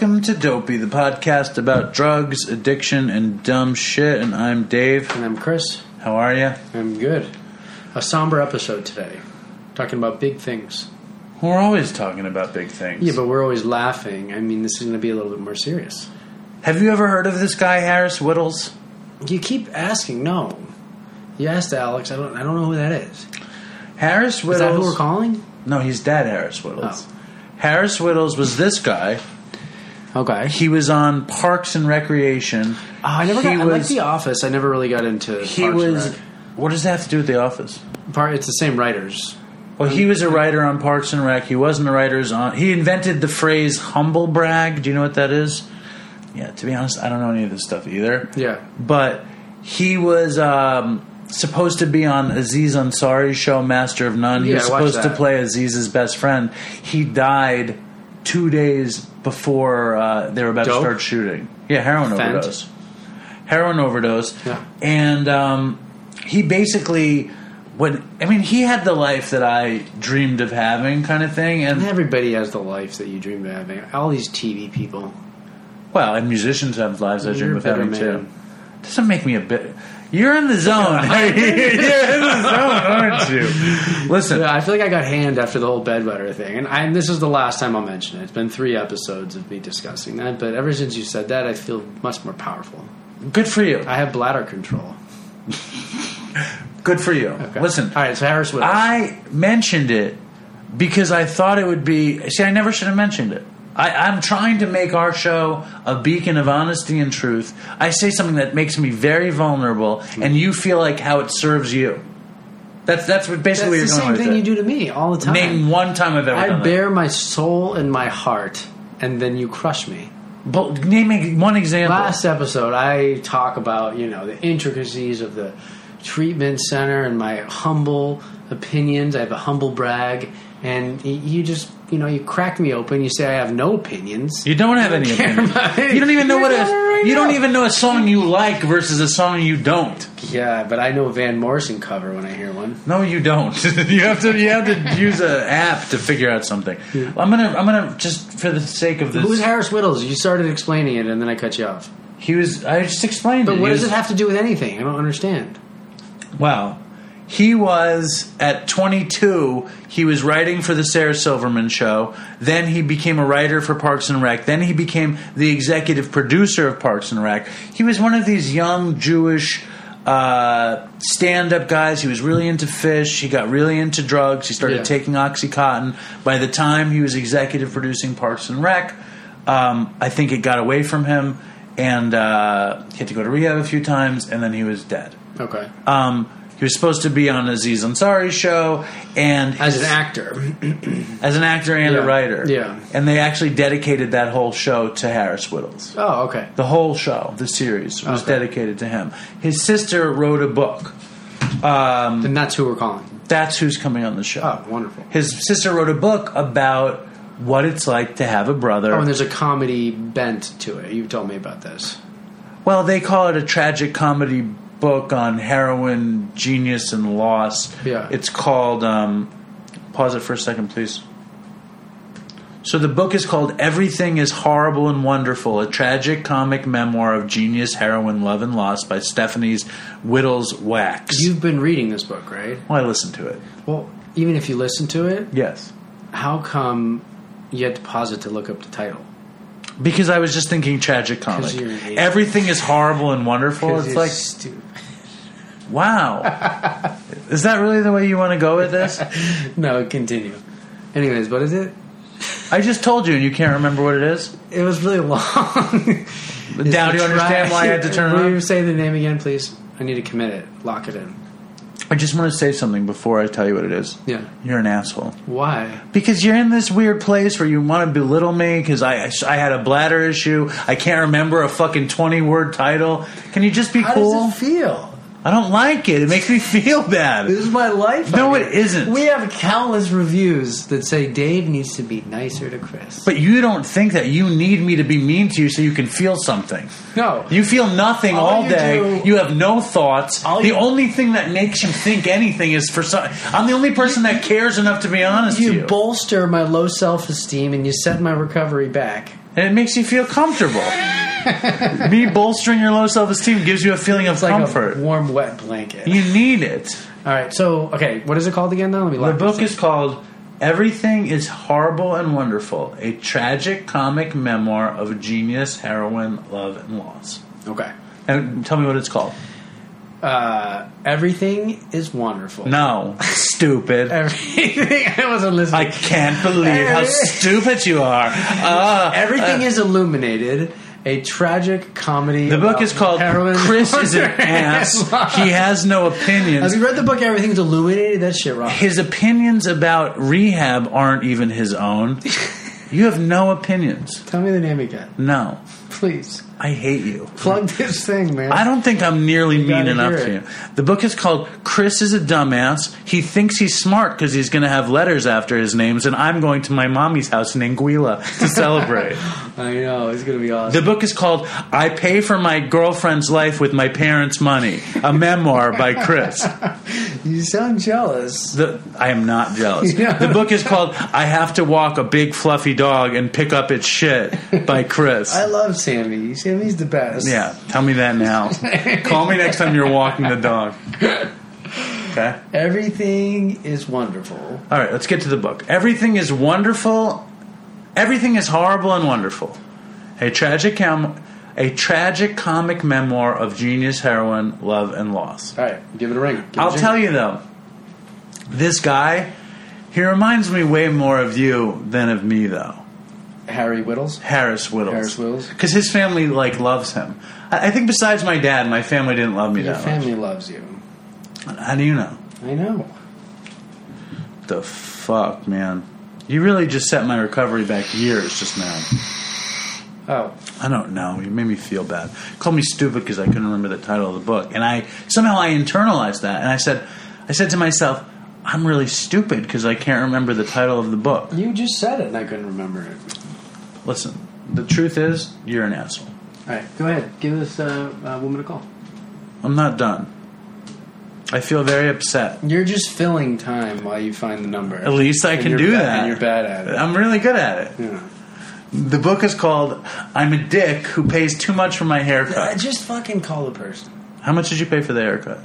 Welcome to Dopey, the podcast about drugs, addiction, and dumb shit. And I'm Dave. And I'm Chris. How are you? I'm good. A somber episode today, talking about big things. We're always talking about big things. Yeah, but we're always laughing. I mean, this is going to be a little bit more serious. have you ever heard of this guy, Harris Wittels? You keep asking. No, you asked Alex. I don't. I don't know who that is. Harris Is Wittels. that who we're calling? No, he's dead. Harris Wittels. Oh. Harris Wittels was this guy. Okay. He was on Parks and Recreation. Oh, I never He got. I like The Office. I never really got into. He Parks and was. Rec. What does that have to do with The Office? Part. It's the same writers. Well, he was a writer on Parks and Rec. He wasn't a writer on. He invented the phrase "humble brag." Do you know what that is? Yeah, to be honest, I don't know any of this stuff either. Yeah. but he was um, supposed to be on Aziz Ansari's show, Master of None. He Yeah, was supposed to play Aziz's best friend. He died two days before uh, they were about to start shooting. Yeah, heroin Fent? overdose. Heroin overdose. Yeah. And um, he basically. When, I mean, he had the life that I dreamed of having, kind of thing, and Everybody has the life that you dreamed of having. All these TV people. well, and musicians have lives I dream of having too. Doesn't make me a bit. You're in the zone. You're in the zone, aren't you? Listen, I feel like I got hand after the whole bedwetter thing, and, I, and this is the last time I'll mention it. It's been three episodes of me discussing that, but ever since you said that, I feel much more powerful. good for you. I have bladder control. Good for you. Okay. Listen, all right. So Harris Wittels. I mentioned it because I thought it would be. See, I never should have mentioned it. I, I'm trying to make our show a beacon of honesty and truth. I say something that makes me very vulnerable, hmm. and you feel like how it serves you. That's that's what That's basically the same thing you do to me all the time. Name one time I've ever I bare my soul and my heart, and then you crush me. But name one example. Last episode, I talk about you know the intricacies of the treatment center and my humble opinions. I have a humble brag, and you just you know you crack me open. You say I have no opinions. You don't have any care opinion. about it. You don't even know what a right you don't even know a song you like versus a song you don't. Yeah, but I know a Van Morrison cover when I hear one. No, you don't. you have to you have to use an app to figure out something. I'm gonna I'm gonna just for the sake of this. Who's Harris Wittels? You started explaining it, and then I cut you off. He was. I just explained But it. what does was- it have to do with anything? I don't understand. Well, he was at 22. He was writing for the Sarah Silverman show. Then he became a writer for Parks and Rec. Then he became the executive producer of Parks and Rec. He was one of these young Jewish uh, stand-up guys. He was really into fish. He got really into drugs. He started Yeah. taking OxyContin. By the time he was executive producing Parks and Rec, um, I think it got away from him, and uh, he had to go to rehab a few times, and then he was dead. Okay. Um, he was supposed to be on Aziz Ansari's show, and As his- an actor, as an actor and a writer, Yeah. And they actually dedicated that whole show to Harris Wittels. oh, okay. The whole show, the series, was Okay. dedicated to him. His sister wrote a book. Um, Then that's who we're calling. that's who's coming on the show. Oh, wonderful. His sister wrote a book about what it's like to have a brother. Oh, and there's a comedy bent to it. You've told me about this. Well, they call it a tragic comedy book on heroin, genius, and loss. Yeah. It's called. Um, pause it for a second, please. So the book is called "Everything Is Horrible and Wonderful: A Tragic Comic Memoir of Genius, Heroin, Love, and Loss" by Stephanie's Wittels Wachs. You've been reading this book, right? well, I listened to it. Well, even if you listen to it, Yes, how come you had to pause it to look up the title? because I was just thinking tragic comic. Everything is horrible and wonderful. It's like stupid. Wow. is that really the way you want to go with this? No, continue. Anyways, what is it? I just told you, and you can't remember what it is. It was really long. Now, do you understand why I had to turn it Will you say the name again, please? I need to commit it. Lock it in. I just want to say something before I tell you what it is. Yeah. You're an asshole Why? because you're in this weird place where you want to belittle me because I I had a bladder issue. I can't remember a fucking twenty word title. Can you just be How cool? How does it feel? I don't like it. It makes me feel bad. This is my life. No, it isn't. We have countless reviews that say Dave needs to be nicer to Chris. But you don't think that you need me to be mean to you so you can feel something. no, You feel nothing All all, you day. do- you have no thoughts. The you- only thing that makes you think anything is for some. I'm the only person that cares enough to be honest you you, bolster my low self esteem and you set my recovery back. and it makes you feel comfortable. Me bolstering your low self esteem gives you a feeling of It's like comfort. a warm, wet blanket. you need it. All right, so okay, what is it called again? Though let me. The book is called Everything is Horrible and Wonderful A Tragic Comic Memoir of Genius, Heroin, Love, and Loss. okay. And tell me what it's called. Uh, everything is wonderful. No, stupid. everything. I wasn't listening. I can't believe how stupid you are. Uh, Everything uh, is illuminated. A tragic comedy. The book is called heroin. Chris is an ass. He has no Have opinions. you read the book? Everything's illuminated. That shit wrong. His opinions about rehab aren't even his own. You have no opinions. Tell me the name again, No. please. I hate you. Plug this thing, man. I don't think I'm nearly mean enough to you. The book is called Chris is a Dumbass. He thinks he's smart because he's going to have letters after his names, and I'm going to my mommy's house in Anguilla to celebrate. I know it's gonna be awesome. the book is called I Pay for My Girlfriend's Life with My Parents' Money, a memoir by Chris. you sound jealous. The, I am not jealous. Yeah. The book is called I Have to Walk a Big Fluffy Dog and Pick Up Its Shit by Chris. I love Sammy. Sammy's the best. Yeah, tell me that now. Call me next time you're walking the dog. Okay? Everything is wonderful. All right, let's get to the book. Everything is wonderful. Everything is horrible and wonderful. A tragic com- a tragic comic memoir of genius, heroin, love, and loss. All right, give it a ring. Give I'll a tell you though, this guy, he reminds me way more of you than of me though. Harry Wittels. Harris Wittels. Harris Wittels. Because his family like loves him. I, I think besides my dad, my family didn't love me that much. Your that family loves you. much. How do you know? I know. The fuck, man. You really just set my recovery back years just now. Oh, I don't know. You made me feel bad. Called me stupid because I couldn't remember the title of the book, and I somehow I internalized that, and I said, I said to myself, I'm really stupid because I can't remember the title of the book. you just said it, and I couldn't remember it. Listen, the truth is, you're an asshole. All right, go ahead. Give this uh, uh, woman a call. I'm not done. I feel very upset. You're just filling time while you find the number. At least I And can you're do bad- that. And you're bad at it. I'm really good at it. Yeah. The book is called "I'm a Dick Who Pays Too Much for My Uh, Haircut." just fucking call the person. How much did you pay for the haircut?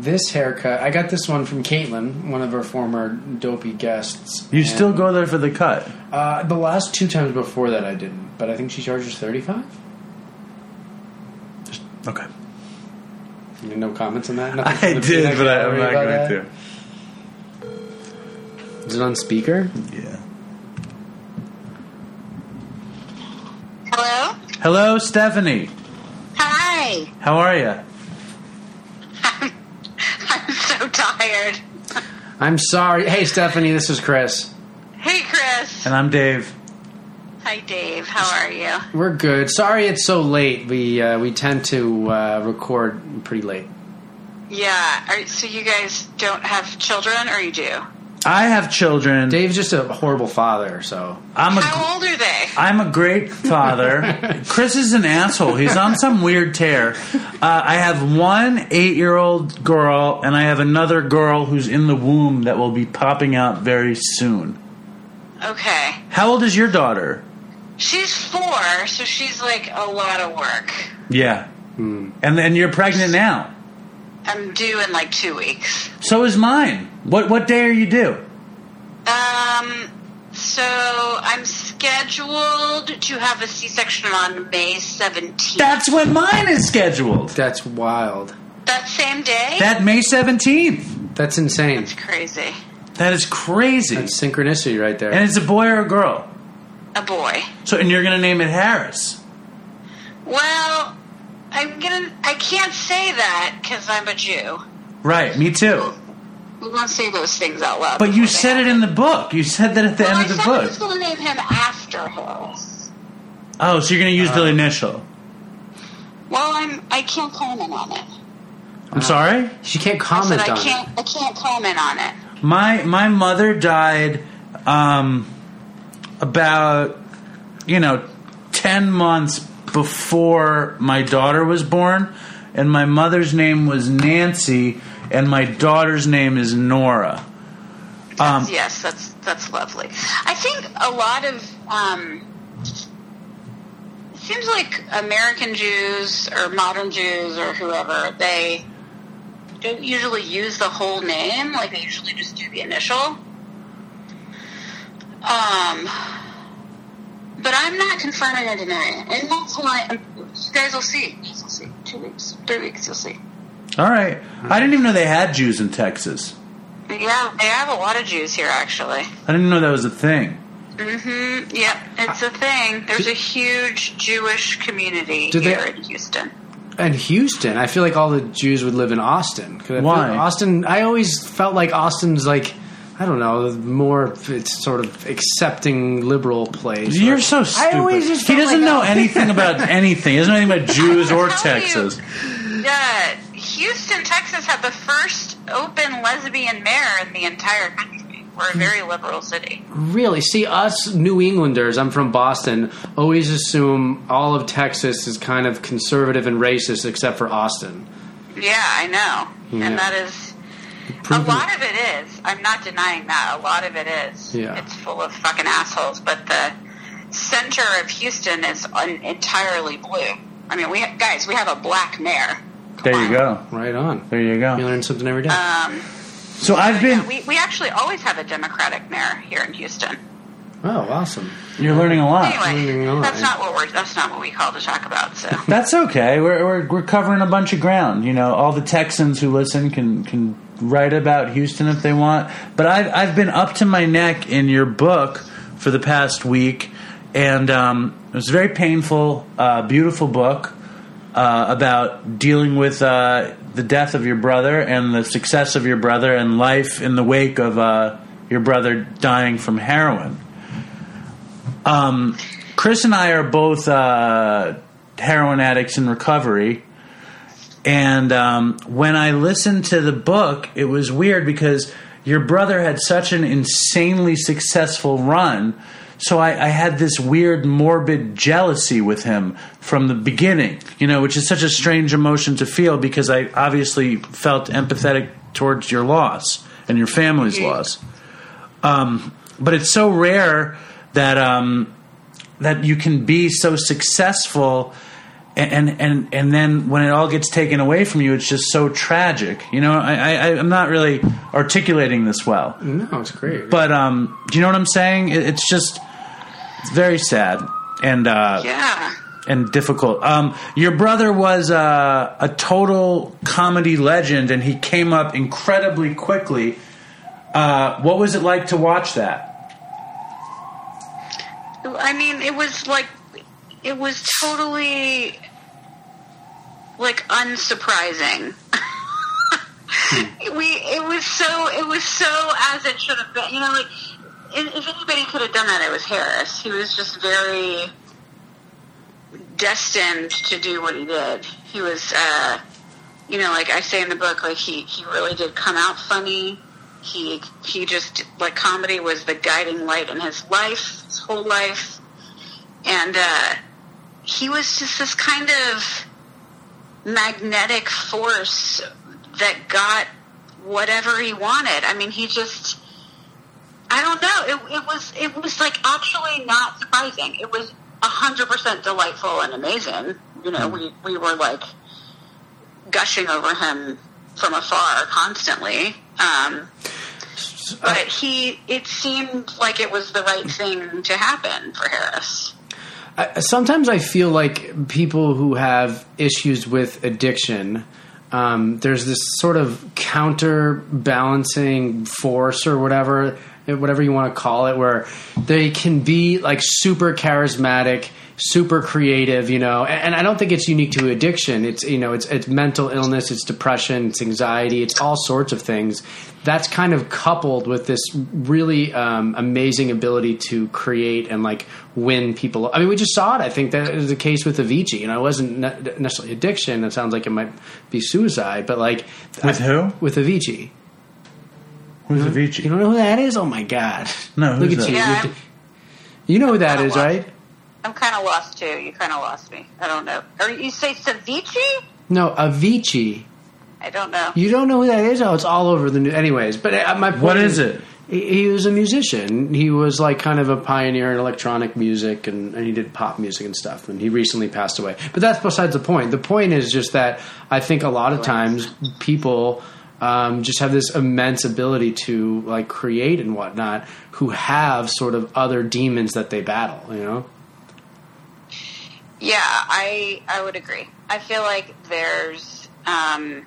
This haircut, I got this one from Caitlin, one of our former dopey guests. You And, still go there for the cut. Uh, the last two times before that, I didn't, but I think she charges thirty-five. Okay. No comments on that. Nothing I did, but I, I'm gallery not going that? to. Is it on speaker? Yeah. Hello? Hello, Stephanie. Hi. How are you? I'm so tired. I'm sorry. Hey, Stephanie, this is Chris. Hey, Chris. And I'm Dave. Hi, Dave. How are you? We're good. Sorry it's so late. We uh, we tend to uh, record pretty late. Yeah. Are, so you guys don't have children, or you do? I have children. Dave's just a horrible father, so I'm a How old are they? I'm a great father. Chris is an asshole. He's on some weird tear. Uh, I have one eight year old girl, and I have another girl who's in the womb that will be popping out very soon. Okay. How old is your daughter? She's four, so she's like a lot of work. Yeah. And then you're pregnant now. I'm due in like two weeks. So is mine. What what day are you due? Um. So I'm scheduled to have a C-section on May 17th. That's when mine is scheduled. that's wild. that same day. That May 17th. That's insane. That's crazy. That is crazy. That's synchronicity right there. and it's a boy or a girl. A boy. So and you're gonna name it Harris. Well, I'm gonna. I can't say that because I'm a Jew. Right, me too. We won't say those things out loud. But you before they said it in the book. You said that at the Well, end I of the said I book. was going to name him after Harris. Oh, so you're gonna use Uh, the initial. Well, I'm. I can't comment on it. I'm sorry. She can't I said comment I on can't. I can't comment on it. My my mother died um, about you know ten months before my daughter was born, and my mother's name was Nancy, and my daughter's name is Nora. Um, yes, that's that's lovely. I think a lot of um, it seems like American Jews or modern Jews or whoever they don't usually use the whole name. Like they usually just do the initial. Um, but I'm not confirming or denying it, and that's why um, you guys will see. You guys will see. Two weeks, three weeks, you'll see. all right, I didn't even know they had Jews in Texas. Yeah, they have a lot of Jews here, actually. I didn't know that was a thing. Mm-hmm. Yep, it's a thing. There's a huge Jewish community Do they- here in Houston. And Houston, I feel like all the Jews would live in Austin. 'Cause I feel Why? like Austin, I always felt like Austin's like, I don't know, more it's sort of accepting liberal place. You're so stupid. I always just he doesn't like know that. anything about anything. He doesn't know anything about Jews or Tell you. Texas. Uh, Houston, Texas had the first open lesbian mayor in the entire country. We're a very liberal city. Really? See, us New Englanders, I'm from Boston, always assume all of Texas is kind of conservative and racist except for Austin. Yeah, I know. Yeah. And that is. Proven- A lot of it is. I'm not denying that. A lot of it is. Yeah. It's full of fucking assholes. But the center of Houston is un- entirely blue. I mean, we have, guys, we have a black mayor. Come There you on. go. Right on. There you go. You learn something every day. Um, So I've been. yeah, we, we actually always have a Democratic mayor here in Houston. Oh, awesome. You're learning a lot. Anyway, Moving on. that's not what we're that's not what we call to talk about. So That's okay. We're, we're we're covering a bunch of ground. You know, all the Texans who listen can can write about Houston if they want. But I've I've been up to my neck in your book for the past week, and um, it was a very painful, uh, beautiful book uh, about dealing with uh, the death of your brother and the success of your brother and life in the wake of uh, your brother dying from heroin. Um, Chris and I are both uh, heroin addicts in recovery. And um, when I listened to the book, it was weird because your brother had such an insanely successful run. So I, I had this weird, morbid jealousy with him from the beginning, you know, which is such a strange emotion to feel because I obviously felt empathetic towards your loss and your family's loss. Um, but it's so rare that um, that you can be so successful and and and then when it all gets taken away from you it's just so tragic you know? I, I i'm not really articulating this well. No, it's great. but um do you know what i'm saying? It, it's just it's very sad and uh yeah, and difficult. Um your brother was uh, a total comedy legend and he came up incredibly quickly. Uh what was it like to watch that I mean, it was like it was totally like unsurprising. we it was so it was so as it should have been. You know, like if if anybody could have done that, it was Harris. He was just very destined to do what he did. He was, uh, you know, like I say in the book, like he he really did come out funny. He he just like comedy was the guiding light in his life, his whole life, and uh, he was just this kind of magnetic force that got whatever he wanted. I mean, he just. I don't know. It, it was it was like actually not surprising. It was hundred percent delightful and amazing. You know, we we were like gushing over him from afar constantly. Um, but he, it seemed like it was the right thing to happen for Harris. I, sometimes I feel like people who have issues with addiction, um, there's this sort of counterbalancing force or whatever whatever you want to call it, where they can be like super charismatic, super creative, you know. And, and I don't think it's unique to addiction. It's you know, it's it's mental illness, it's depression, it's anxiety, it's all sorts of things. That's kind of coupled with this really um, amazing ability to create and like win people. I mean, we just saw it. I think that is the case with Avicii. You know, it wasn't ne- necessarily addiction. It sounds like it might be suicide, but like With who? with Avicii. Who's Avicii? You don't know who that is? Oh my god! No, look at that? you. Yeah, You're- know who that kinda is, lost. right? I'm kind of lost too. You kind of lost me. I don't know. Or you say Ceviche? No, Avicii. I don't know. You don't know who that is? Oh, it's all over the news. Anyways, but uh, my point What is it? He, he was a musician. He was like kind of a pioneer in electronic music, and, and he did pop music and stuff. And he recently passed away. But that's besides the point. The point is just that I think a lot of times people um, just have this immense ability to like create and whatnot, who have sort of other demons that they battle. You know. Yeah, I I would agree. I feel like there's, um,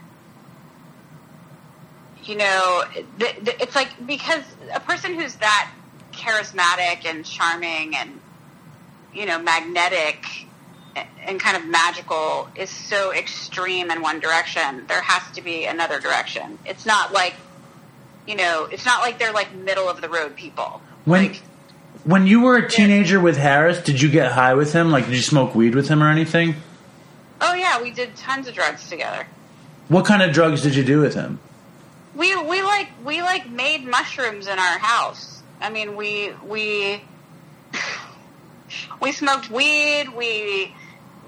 you know, th- th- it's like because a person who's that charismatic and charming and you know magnetic and kind of magical is so extreme in one direction. There has to be another direction. It's not like you know, it's not like they're like middle of the road people. When like, when you were a teenager with Harris, did you get high with him? Like, did you smoke weed with him or anything? oh yeah, we did tons of drugs together. What kind of drugs did you do with him? We we like we like made mushrooms in our house. I mean, we we we smoked weed. We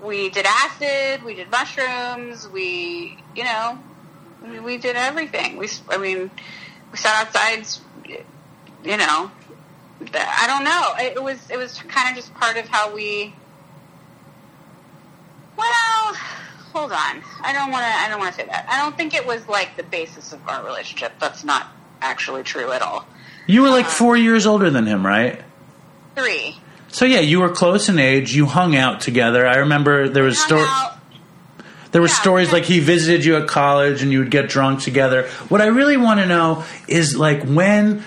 we did acid. We did mushrooms. We you know we, we did everything. We I mean we sat outside. You know, I don't know. It was it was kind of just part of how we. Well, hold on. I don't want to. I don't want to say that. I don't think it was like the basis of our relationship. That's not actually true at all. You were like um, four years older than him, right? Three. So yeah, you were close in age. You hung out together. I remember there was story. There were Yeah, stories like he visited you at college and you would get drunk together. What I really want to know is like when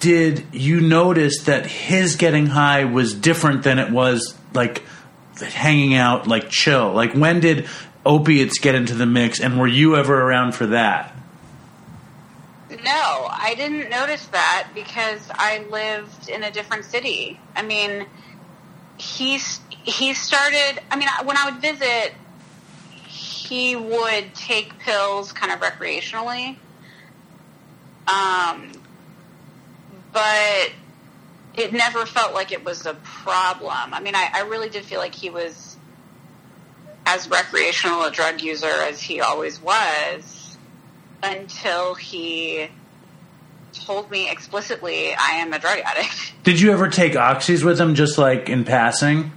did you notice that his getting high was different than it was like hanging out like chill? Like when did opiates get into the mix and were you ever around for that? No, I didn't notice that because I lived in a different city. I mean, he's he started. I mean, when I would visit, he would take pills kind of recreationally. Um, but it never felt like it was a problem. I mean, I, I really did feel like he was as recreational a drug user as he always was until he told me explicitly I am a drug addict. Did you ever take oxys with him just like in passing?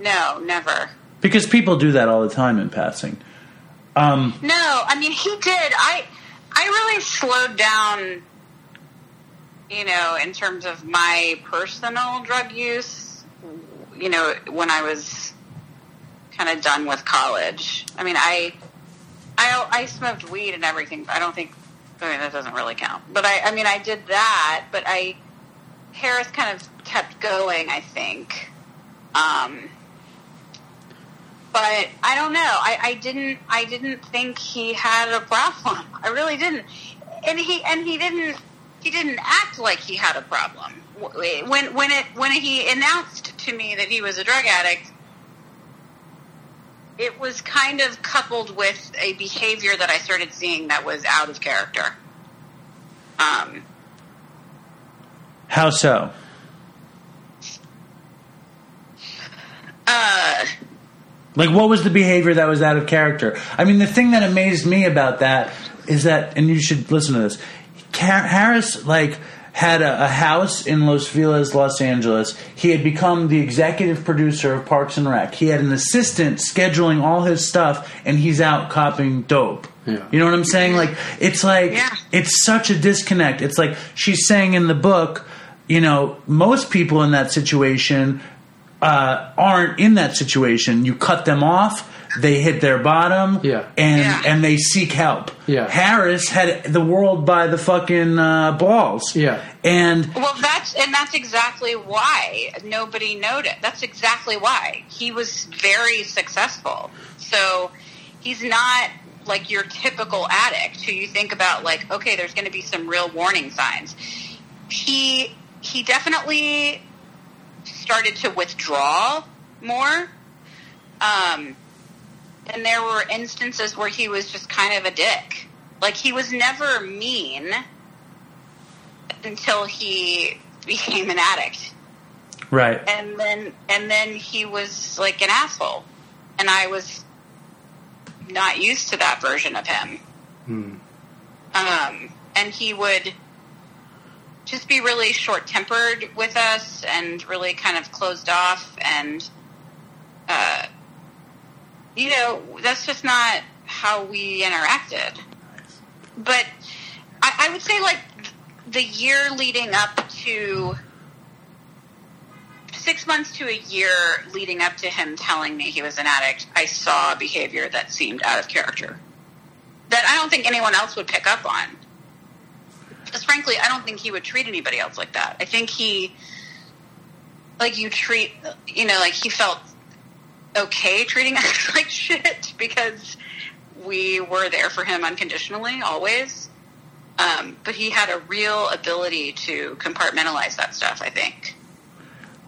No, never. Because people do that all the time in passing. Um, No, I mean he did. I I really slowed down you know, in terms of my personal drug use, you know, when I was kind of done with college. I mean, I I I smoked weed and everything. but I don't think I mean that doesn't really count. But I I mean I did that, but I Harris kind of kept going, I think. Um but I don't know. I, I didn't. I didn't think he had a problem. I really didn't. And he and he didn't. He didn't act like he had a problem. When when it when he announced to me that he was a drug addict, it was kind of coupled with a behavior that I started seeing that was out of character. Um, how so? uh, Like, what was the behavior that was out of character? I mean, the thing that amazed me about that is that, and you should listen to this. Car- Harris, like, had a, a house in Los Feliz, Los Angeles. He had become the executive producer of Parks and Rec. He had an assistant scheduling all his stuff, and he's out copying dope. Yeah. You know what I'm saying? Like, it's like, Yeah. it's such a disconnect. It's like she's saying in the book, you know, most people in that situation uh, aren't in that situation. You cut them off. They hit their bottom, Yeah. and Yeah. and they seek help. Yeah. Harris had the world by the fucking uh, balls. Yeah. and Well, that's and that's exactly why nobody noticed. That's exactly why he was very successful. So he's not like your typical addict who you think about like, okay, there's going to be some real warning signs. He he definitely started to withdraw more. Um, and there were instances where he was just kind of a dick. Like he was never mean until he became an addict right. and then and then he was like an asshole and i was not used to that version of him um, and he would just be really short tempered with us and really kind of closed off and uh, you know that's just not how we interacted but I, I would say like the year leading up to six months to a year leading up to him telling me he was an addict, I saw behavior that seemed out of character. That I don't think anyone else would pick up on. Because frankly, I don't think he would treat anybody else like that. I think he, like you treat, you know, like he felt okay treating us like shit because we were there for him unconditionally, always. Um, but he had a real ability to compartmentalize that stuff, I think.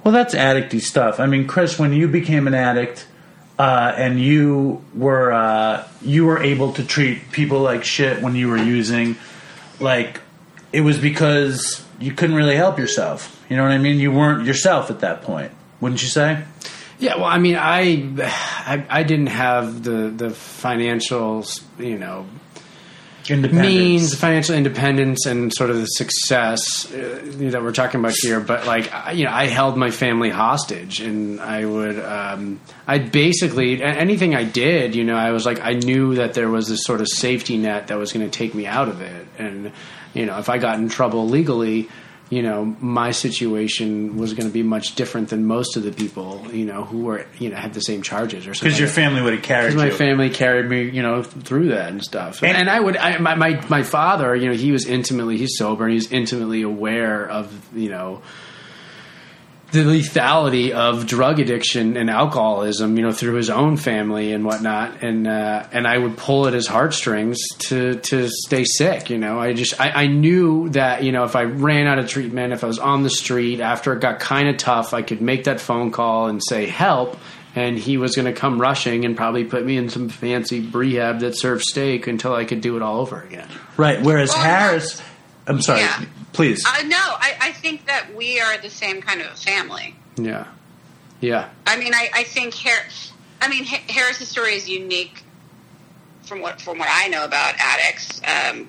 Well, that's addicty stuff. I mean, Chris, when you became an addict uh, and you were uh, you were able to treat people like shit when you were using, like it was because you couldn't really help yourself. You know what I mean? You weren't yourself at that point, wouldn't you say? Yeah, well, I mean, I, I, I didn't have the the financial, you know, means, financial independence, and sort of the success uh, that we're talking about here. But like, I- you know, I held my family hostage, and I would, um, I basically anything I did, you know, I was like, I knew that there was this sort of safety net that was going to take me out of it, and you know, if I got in trouble legally. You know, my situation was going to be much different than most of the people, you know, who were, you know, had the same charges or something. because your family would have carried my you. family carried me, you know, through that and stuff. And- And, I would, I, my, my my father, you know, he was intimately, he's sober, and he's intimately aware of, you know, the lethality of drug addiction and alcoholism, you know, through his own family and whatnot. And uh, and I would pull at his heartstrings to to stay sick. You know, I just I, I knew that you know if I ran out of treatment, if I was on the street after it got kind of tough, I could make that phone call and say help. And he was going to come rushing and probably put me in some fancy rehab that served steak until I could do it all over again. right. Whereas Well, Harris, I'm sorry. Yeah. Please. Uh, no, I, I think that we are the same kind of family. Yeah, yeah, I mean, I, I think Harris. I mean Ha- Harris's story is unique from what from what I know about addicts. Um,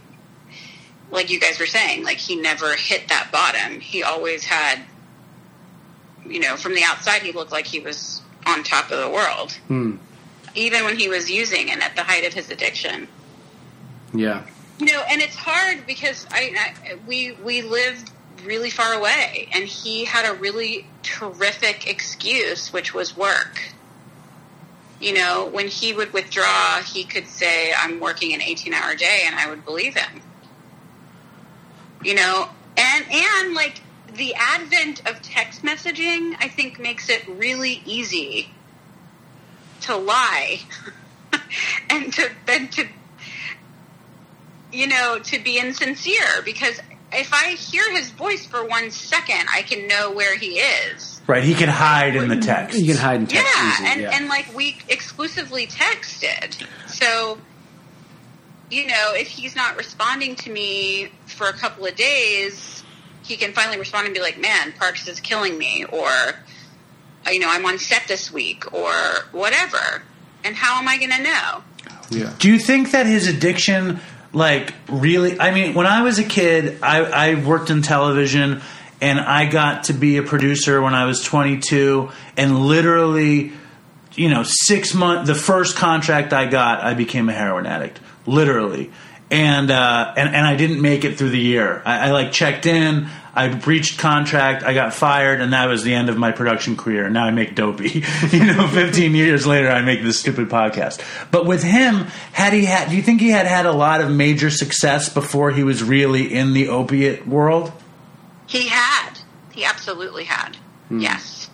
like you guys were saying, like he never hit that bottom. He always had, you know, from the outside, he looked like he was on top of the world. Hmm. Even when he was using and at the height of his addiction. yeah. You know, and it's hard because I, I we we lived really far away, and he had a really terrific excuse, which was work. You know, when he would withdraw, he could say, "I'm working an 18-hour day," and I would believe him. You know, and and like the advent of text messaging, I think makes it really easy to lie and to and to you know, to be insincere because if I hear his voice for one second, I can know where he is. right. He can hide in the text. You can hide in text yeah, easy. and yeah. and like we exclusively texted, so you know, if he's not responding to me for a couple of days, he can finally respond and be like, "Man, Parks is killing me," or you know, I'm on set this week, or whatever. And how am I going to know? yeah. Do you think that his addiction, like, really? I mean, when I was a kid, I, I worked in television and I got to be a producer when I was 22, and literally, you know, six months, the first contract I got, I became a heroin addict. Literally. And uh, and and I didn't make it through the year. I, I like checked in. I breached contract. I got fired, and that was the end of my production career. Now I make dopey. you know, fifteen years later, I make this stupid podcast. But with him, had he had? Do you think he had had a lot of major success before he was really in the opiate world? He had. He absolutely had. Yes.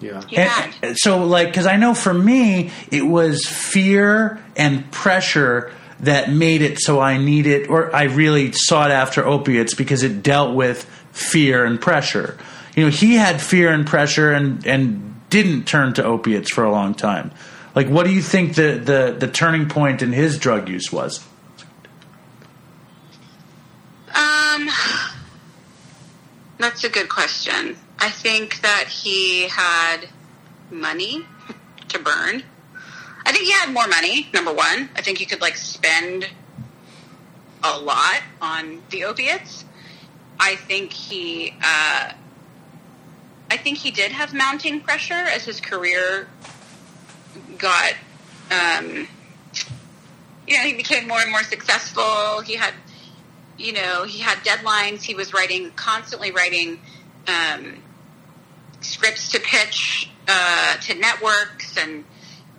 Yeah. He had. So, like, because I know for me, it was fear and pressure that made it so I needed, or I really sought after opiates because it dealt with fear and pressure. You know, he had fear and pressure and and didn't turn to opiates for a long time. Like, what do you think the the, the turning point in his drug use was? Um, that's a good question. I think that he had money to burn. I think he had more money. Number one, I think he could like spend a lot on the opiates. I think he, uh, I think he did have mounting pressure as his career got, um, you know, he became more and more successful. He had you know, he had deadlines. He was writing, constantly writing um, scripts to pitch uh, to networks, and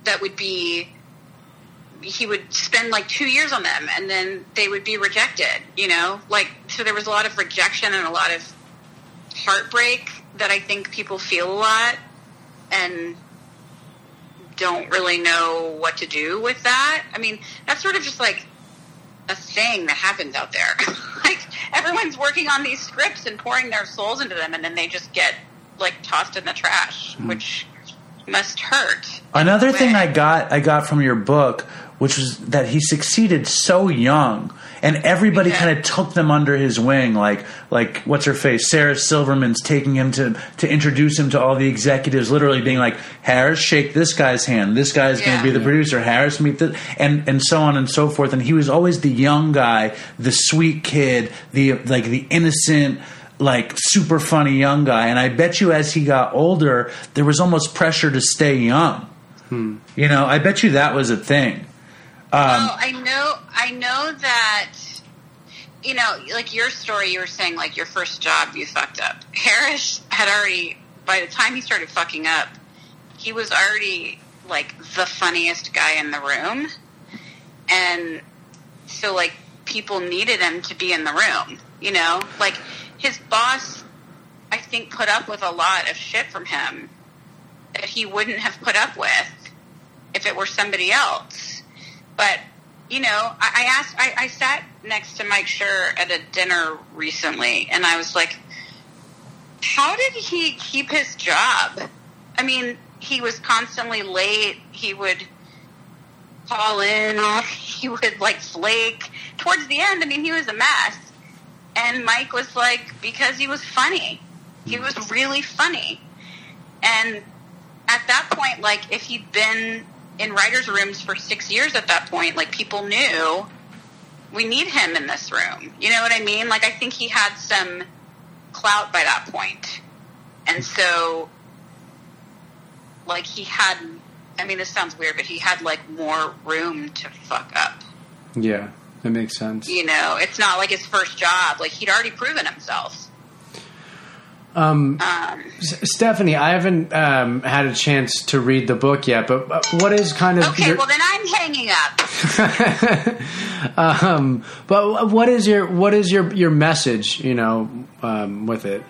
that would be. He would spend like two years on them, and then they would be rejected. You know, like so there was a lot of rejection and a lot of heartbreak that I think people feel a lot, and don't really know what to do with that. I mean, that's sort of just like a thing that happens out there. like everyone's working on these scripts and pouring their souls into them, and then they just get like tossed in the trash, hmm. which must hurt. Another thing I got I got from your book, which was that he succeeded so young, and everybody Yeah. kind of took them under his wing. Like like what's her face, Sarah Silverman's taking him to to introduce him to all the executives, literally being like, Harris, shake this guy's hand. This guy's going to be the producer. Harris, meet the and and so on and so forth. And he was always the young guy, the sweet kid, the like the innocent like super funny young guy and i bet you as he got older there was almost pressure to stay young hmm. you know i bet you that was a thing well, I know, I know that. You know, like your story, you were saying, like your first job, you fucked up. Harris had already, by the time he started fucking up, he was already like the funniest guy in the room, and so like people needed him to be in the room. You know, like his boss, I think, put up with a lot of shit from him that he wouldn't have put up with if it were somebody else. But you know, I, I asked. I, I sat next to Mike Schur at a dinner recently, and I was like, "How did he keep his job?" I mean, he was constantly late. He would call in. He would like flake. Towards the end, I mean, he was a mess. And Mike was like, because he was funny. He was hmm. really funny. And at that point, like, if he'd been in writers' rooms for six years at that point, like, people knew we need him in this room. You know what I mean? Like, I think he had some clout by that point. And hmm. so, like, he had, I mean, this sounds weird, but he had, like, more room to fuck up. Yeah, that makes sense. You know, it's not like his first job. Like, he'd already proven himself. Um, Um, Stephanie, I haven't um, had a chance to read the book yet, but uh, what is kind of okay, your, well, then I'm hanging up. um, but what is your what is your your message? You know, um, with it.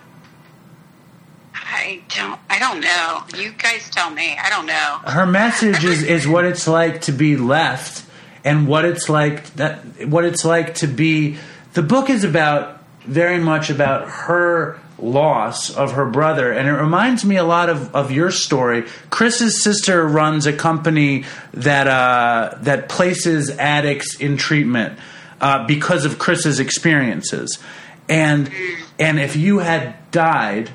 I don't, I don't know. You guys tell me. I don't know. her message is, is what it's like to be left and what it's like that what it's like to be the book is about very much about her loss of her brother and it reminds me a lot of, of your story. Chris's sister runs a company that uh, that places addicts in treatment uh, because of chris's experiences. And and if you had died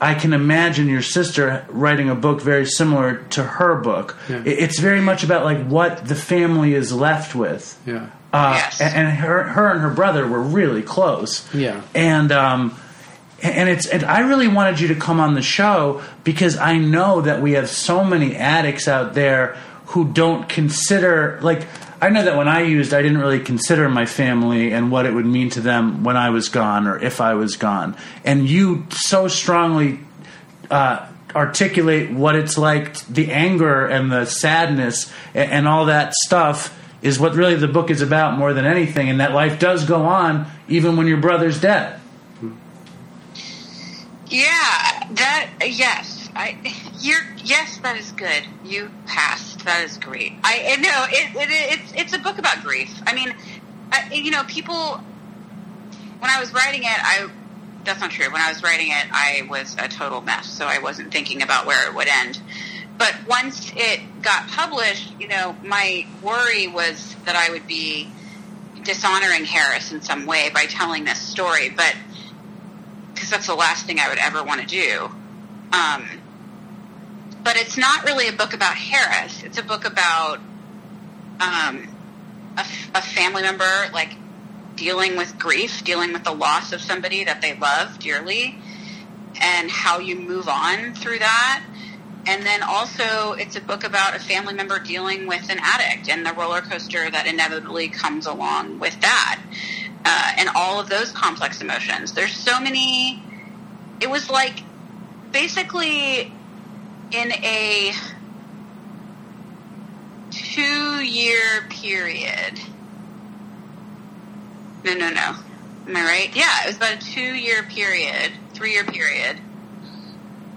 i can imagine your sister writing a book very similar to her book Yeah. It's very much about like what the family is left with Yeah. uh, Yes. and, and her, her and her brother were really close. Yeah. and um, and it's and I really wanted you to come on the show because I know that we have so many addicts out there who don't consider like I know that when I used, I didn't really consider my family and what it would mean to them when I was gone or if I was gone. And you so strongly uh, articulate what it's like, the anger and the sadness and, and all that stuff is what really the book is about more than anything. And that life does go on even when your brother's dead. Yeah, that yes, I you're yes, that is good. You passed. That is great. I know it, it it's it's a book about grief. I mean, I, you know, people. When I was writing it, I that's not true. When I was writing it, I was a total mess, so I wasn't thinking about where it would end. But once it got published, you know, my worry was that I would be dishonoring Harris in some way by telling this story, but because that's the last thing I would ever want to do. Um, but it's not really a book about Harris. It's a book about um, a, a family member, like dealing with grief, dealing with the loss of somebody that they love dearly, and how you move on through that. And then also, it's a book about a family member dealing with an addict and the roller coaster that inevitably comes along with that, uh, and all of those complex emotions. There's so many. It was like basically in a two year period. No, no, no. Am I right? Yeah, it was about a two year period, three year period.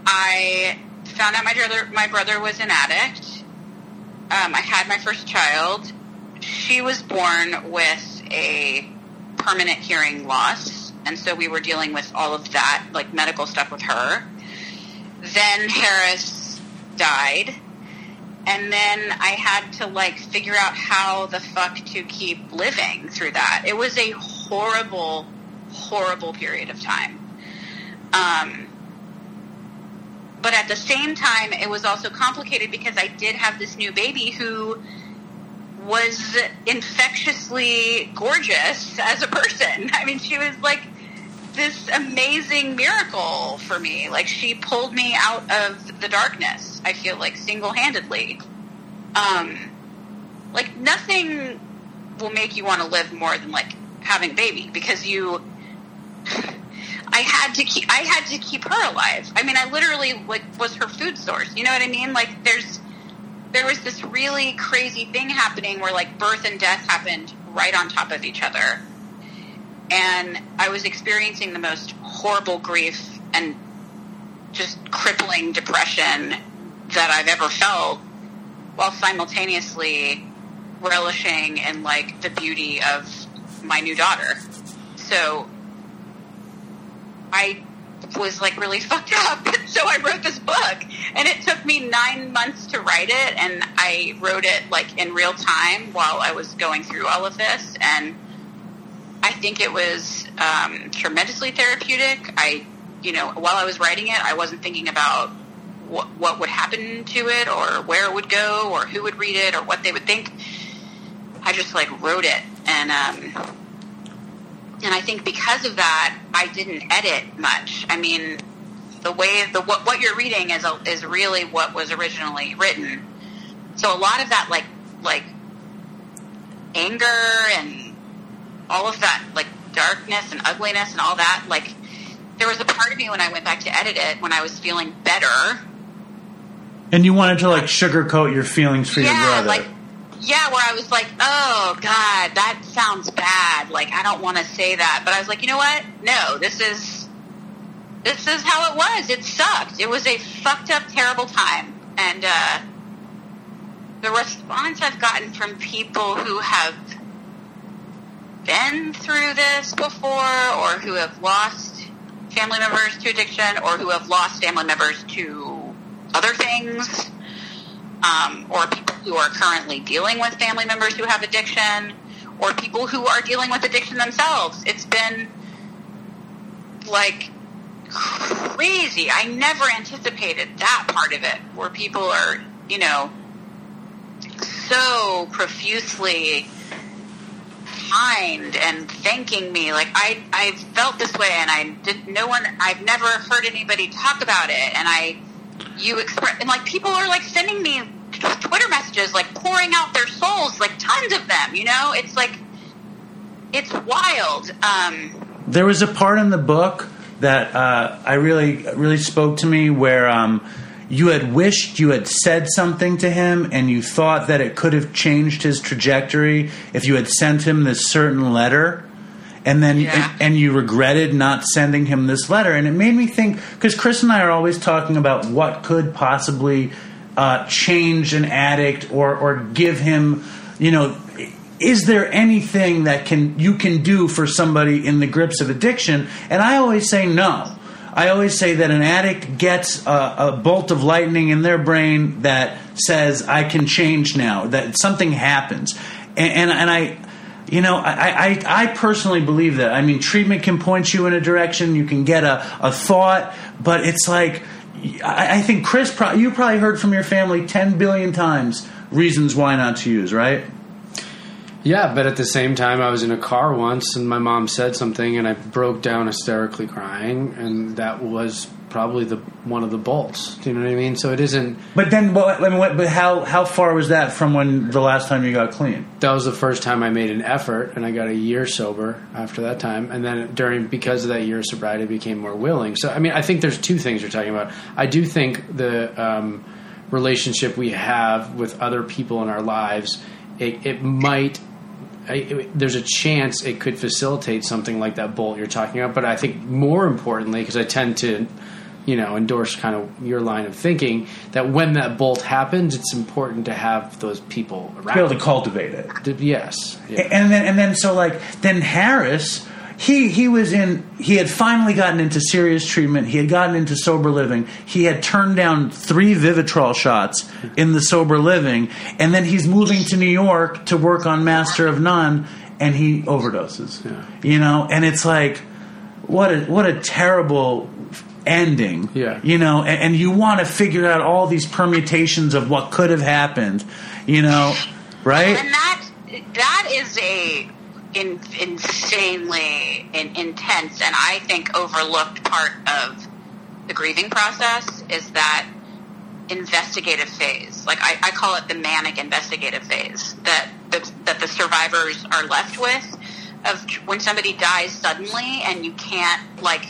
I found out my brother my brother was an addict. Um, I had my first child. She was born with a permanent hearing loss, and so we were dealing with all of that, like medical stuff with her. Then Harris died, and then I had to like figure out how the fuck to keep living through that. It was a horrible, horrible period of time. Um, but at the same time, it was also complicated because I did have this new baby who was infectiously gorgeous as a person. I mean, she was like this amazing miracle for me. Like she pulled me out of the darkness. I feel like single handedly. Um, like nothing will make you want to live more than like having a baby because you. I had to keep. I had to keep her alive. I mean, I literally like was her food source. You know what I mean? Like there's there was this really crazy thing happening where like birth and death happened right on top of each other and I was experiencing the most horrible grief and just crippling depression that I've ever felt while simultaneously relishing in like the beauty of my new daughter. So I was like really fucked up. so I wrote this book and it took me nine months to write it and I wrote it like in real time while I was going through all of this and I think it was um, tremendously therapeutic. I, you know, while I was writing it, I wasn't thinking about what, what would happen to it or where it would go or who would read it or what they would think. I just like wrote it and um, and I think because of that, I didn't edit much. I mean, the way the what, what you're reading is a, is really what was originally written. So a lot of that like like anger and all of that like darkness and ugliness and all that like there was a part of me when I went back to edit it when I was feeling better. And you wanted to like sugarcoat your feelings for yeah, your brother. like yeah, where I was like, oh god, that sounds bad. Like I don't want to say that, but I was like, you know what? No, this is this is how it was. It sucked. It was a fucked up, terrible time, and uh, the response I've gotten from people who have been through this before, or who have lost family members to addiction, or who have lost family members to other things um, or people who are currently dealing with family members who have addiction, or people who are dealing with addiction themselves. It's been like crazy. I never anticipated that part of it, where people are, you know, so profusely kind and thanking me. Like I, I felt this way, and I did. No one. I've never heard anybody talk about it, and I you express and like people are like sending me Twitter messages, like pouring out their souls, like tons of them. You know, it's like it's wild. Um, there was a part in the book that uh, I really really spoke to me where um, you had wished you had said something to him and you thought that it could have changed his trajectory if you had sent him this certain letter and then Yeah. and, and you regretted not sending him this letter. And it made me think because chris and i are always talking about what could possibly uh, change an addict or or give him you know is there anything that can you can do for somebody in the grips of addiction? And i always say no I always say that an addict gets a, a bolt of lightning in their brain that says, "I can change now." That something happens, and and, and I, you know, I, I I personally believe that. I mean, treatment can point you in a direction. You can get a, a thought, but it's like I, I think Chris, pro- you probably heard from your family ten billion times reasons why not to use, right? Yeah, but at the same time, I was in a car once, and my mom said something, and I broke down hysterically crying, and that was probably the one of the bolts. Do you know what I mean? So it isn't. But then, I mean, but how how far was that from when the last time you got clean? That was the first time I made an effort, and I got a year sober after that time. And then during because of that year of sobriety, I became more willing. So I mean, I think there's two things you're talking about. I do think the um, relationship we have with other people in our lives, it, it might. I, it, there's a chance it could facilitate something like that bolt you're talking about, but I think more importantly, because I tend to, you know, endorse kind of your line of thinking that when that bolt happens, it's important to have those people around. Be able to cultivate it. Yes. Yeah. and then and then so like then Harris he he was in he had finally gotten into serious treatment. He had gotten into sober living. He had turned down three Vivitrol shots in the sober living. And then he's moving to New York to work on Master of None and he overdoses. Yeah. you know? And it's like what a what a terrible ending. Yeah. you know? And, and you want to figure out all these permutations of what could have happened you know? Right? And that that is a in, insanely in, intense and I think overlooked part of the grieving process is that investigative phase. Like I, I call it the manic investigative phase that the, that the survivors are left with of when somebody dies suddenly and you can't like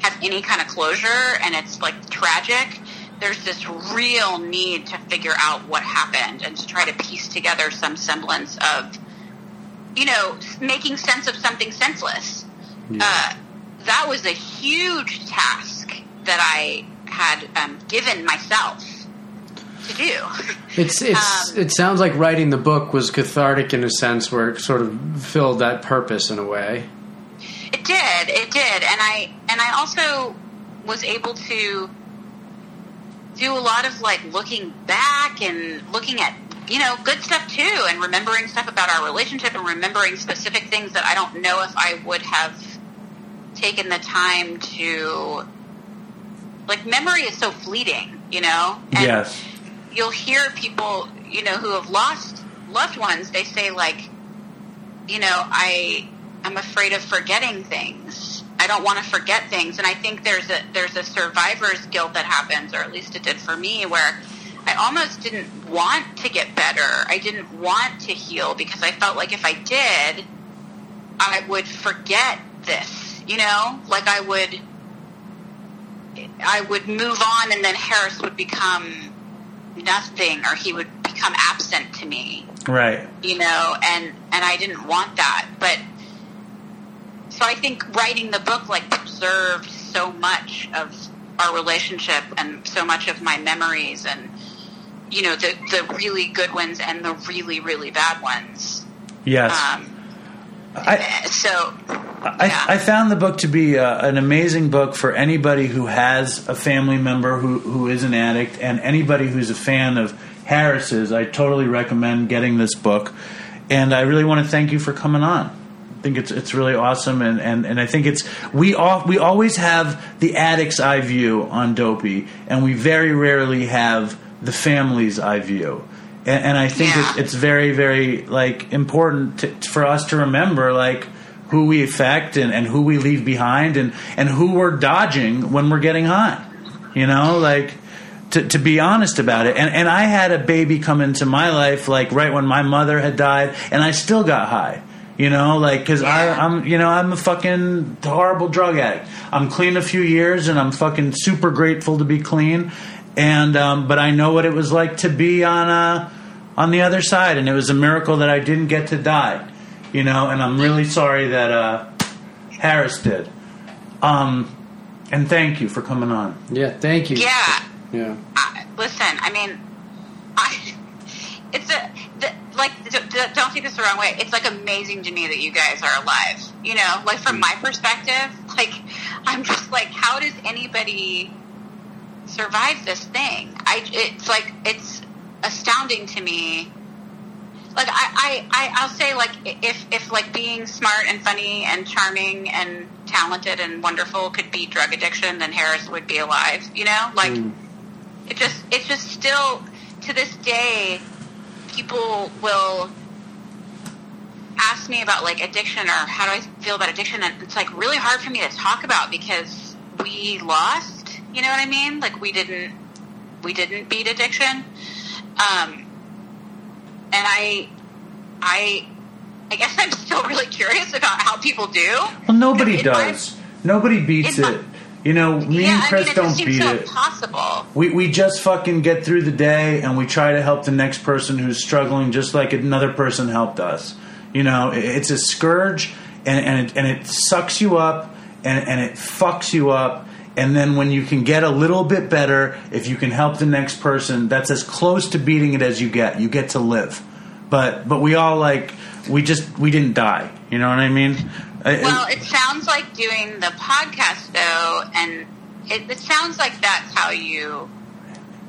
have any kind of closure and it's like tragic. There's this real need to figure out what happened and to try to piece together some semblance of, you know, making sense of something senseless. Uh, that was a huge task that I had um, given myself to do. It's it's Um, it sounds like writing the book was cathartic in a sense where it sort of filled that purpose in a way. It did, it did, and I and I also was able to do a lot of like looking back and looking at you know good stuff too, and remembering stuff about our relationship and remembering specific things that I don't know if I would have taken the time to. Like memory is so fleeting, you know. And yes you'll hear people, you know, who have lost loved ones. They say like, you know, I I'm afraid of forgetting things. I don't want to forget things, and I think there's a there's a survivor's guilt that happens, or at least it did for me, where almost didn't want to get better. I didn't want to heal because I felt like if I did, I would forget this. You know, like I would. I would move on, and then Harris would become nothing, or he would become absent to me right you know, and and I didn't want that. But so I think writing the book like preserved so much of our relationship and so much of my memories and you know the the really good ones and the really really bad ones. yes Um, I, so I, yeah. I found the book to be uh, an amazing book for anybody who has a family member who, who is an addict and anybody who's a fan of Harris's. I totally recommend getting this book. And I really want to thank you for coming on. I think it's it's really awesome, and, and, and I think it's we all, we always have the addict's eye view on Dopey, and we very rarely have the family's eye view. And, and I think Yeah. it, it's very very like important to, for us to remember like who we affect and, and who we leave behind and, and who we're dodging when we're getting hot. You know, like to, to be honest about it. And, and I had a baby come into my life like right when my mother had died, and I still got high. You know, like because Yeah. I'm, you know, I'm a fucking horrible drug addict. I'm clean a few years, and I'm fucking super grateful to be clean. And um, but I know what it was like to be on uh, on the other side, and it was a miracle that I didn't get to die. You know, and I'm really sorry that uh, Harris did. Um, and thank you for coming on. Yeah, thank you. Yeah. Yeah. I, listen, I mean, I it's a the, like d- d- don't take this the wrong way. It's like amazing to me that you guys are alive. You know, like from my perspective, like I'm just like, how does anybody survive this thing? I it's like it's astounding to me. Like I, I, I I'll say like if if like being smart and funny and charming and talented and wonderful could beat drug addiction, then Harris would be alive. You know, like Mm. it just it's just still to this day people will ask me about like addiction or how do I feel about addiction and it's like really hard for me to talk about because we lost you know what I mean like we didn't we didn't beat addiction um and I I I guess I'm still really curious about how people do Well, nobody It might- does. Nobody beats it it. You know, me yeah and I Chris mean it don't just seems beat so it. impossible We we just fucking get through the day and we try to help the next person who's struggling just like another person helped us. You know, it- it's a scourge and and it, and it sucks you up and and it fucks you up. And then when you can get a little bit better, if you can help the next person, that's as close to beating it as you get. You get to live. But but we all like we just we didn't die. You know what I mean? Well, it sounds like doing the podcast though, and it, it sounds like that's how you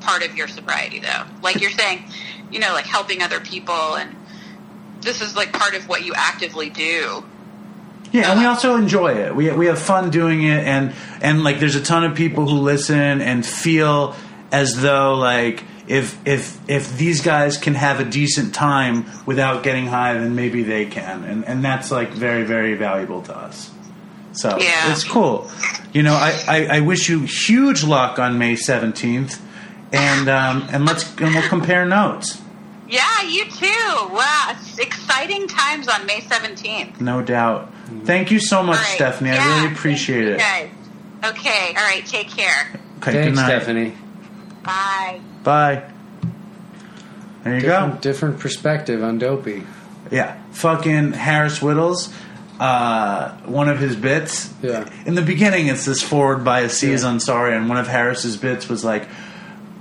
part of your sobriety though. Like you're saying, you know, like helping other people, and this is like part of what you actively do. Yeah, and we also enjoy it. We we have fun doing it, and and like there's a ton of people who listen and feel as though like if if if these guys can have a decent time without getting high, then maybe they can, and and that's like very very valuable to us. So Yeah. it's cool. You know, I, I, I wish you huge luck on May seventeenth, and um, and let's and we'll compare notes. Yeah, you too. Wow, it's exciting times on May seventeenth. No doubt. Thank you so much, Stephanie. I really appreciate it. Guys. Okay, all right. Take care. Okay, Thanks, good night. Stephanie. Bye. Bye. There you Different, go. different perspective on Dopey. Yeah, fucking Harris Wittels. Uh, one of his bits. Yeah. In the beginning, it's this forward biases Yeah. on sorry, and one of Harris's bits was like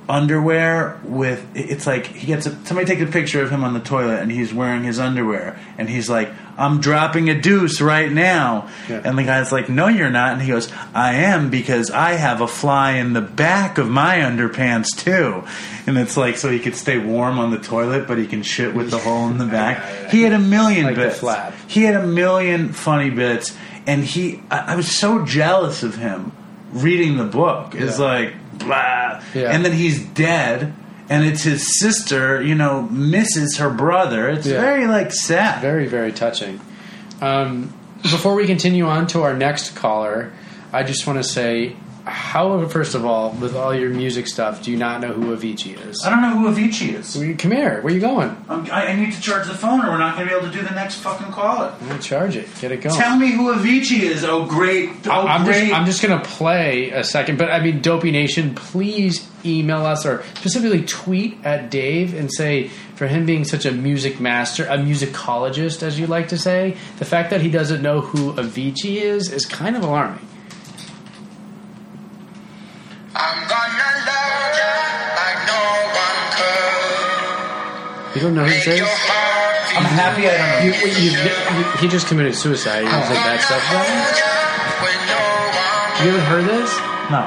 underwear with. It's like he gets a, somebody take a picture of him on the toilet, and he's wearing his underwear, and he's like, "I'm dropping a deuce right now," Yeah. and the guy's like, "No, you're not," and he goes, "I am because I have a fly in the back of my underpants too," and it's like so he could stay warm on the toilet, but he can shit with the hole in the back. He had a million Like bits. He had a million funny bits, and he. I, I was so jealous of him reading the book. It's Yeah. like blah, Yeah. and then he's dead, and it's his sister. You know, misses her brother. It's Yeah. very like sad. Very, very touching. Um, before we continue on to our next caller, I just want to say, how, first of all, with all your music stuff, do you not know who Avicii is? I don't know who Avicii is. Well, you- Come here. Where you going? I'm, I, I need to charge the phone, or we're not going to be able to do the next fucking caller. I'm gonna charge it. Get it going. Tell me who Avicii is. Oh, great. Oh, I'm great. just, I'm just gonna play a second, but I mean, Dopey Nation, please email us or specifically tweet at Dave and say for him being such a music master, a musicologist, as you like to say, the fact that he doesn't know who Avicii is is kind of alarming. You don't know who this is? I'm happy I don't know. You, you, you, he just committed suicide. You don't say bad stuff about him. when no one You haven't heard this? No.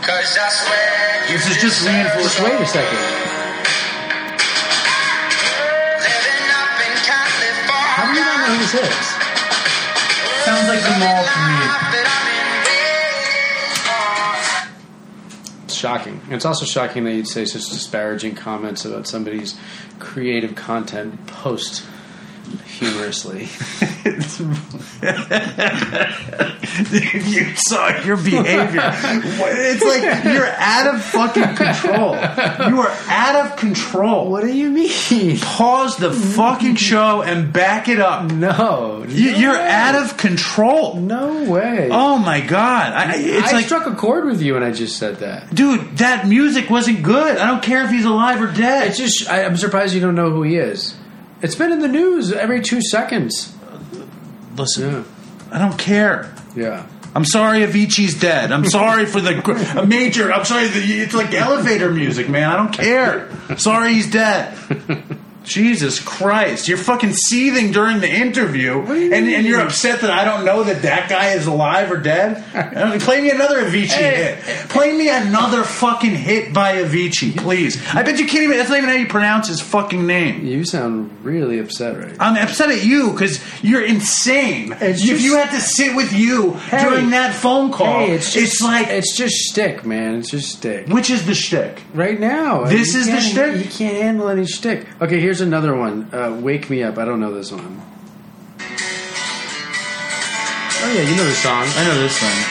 Cause I swear This is just reinforced. Just wait a second. living up in California. How do you not know who this is? Sounds like the mall to me. That I'm in It's shocking. It's also shocking that you'd say such disparaging comments about somebody's creative content post humorously. you saw your behavior. It's like you're out of fucking control. You are out of control. what do you mean? Pause the fucking show and back it up. No, You, no you're way. out of control. No way. Oh my god! I, I- it's I like, struck a chord with you when I just said that. dude, that music wasn't good. I don't care if he's alive or dead. It's just I, I'm surprised you don't know who he is. It's been in the news every two seconds. Listen, Yeah, I don't care. yeah. I'm sorry Avicii's dead. I'm sorry for the a major. I'm sorry. The, it's like elevator music, man. I don't care. Sorry he's dead. Jesus Christ! You're fucking seething during the interview, and, and you're upset that I don't know that that guy is alive or dead. Uh, Play me another Avicii Hey. hit. Play me another fucking hit by Avicii, please. I bet you can't even. That's not even how you pronounce his fucking name. You sound really upset right now. I'm upset at you because you're insane. It's if just- you had to sit with you Hey. during that phone call, Hey, it's just like it's just stick, man. It's just stick. which is the shtick? Right now, This is the shtick? You can't handle any shtick. Okay, here's another one. Uh, Wake me up. I don't know this one. Oh yeah, you know the song. I know this thing.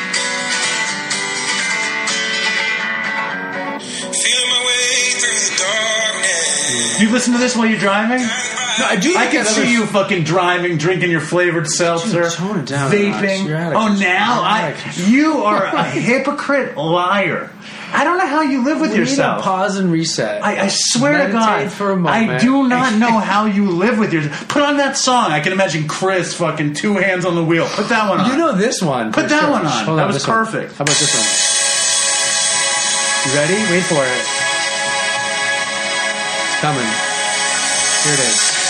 Feeling my way through the darkness. You listen to this while you're driving? No, I do. I can see other- you fucking driving, drinking your flavored seltzer, tone it down a notch. vaping. You're out of Oh, control. now You're out I of control. you are a hypocrite liar. I don't know how you live with need yourself. to pause and reset. I, I swear to God, for a moment. I do not know how you live with yourself. Put on that song. I can imagine Chris fucking two hands on the wheel. Put that one on. You know this one. Put that sure. one on. Hold That was this one. perfect. How about this one? You ready? Wait for it. It's coming. Here it is.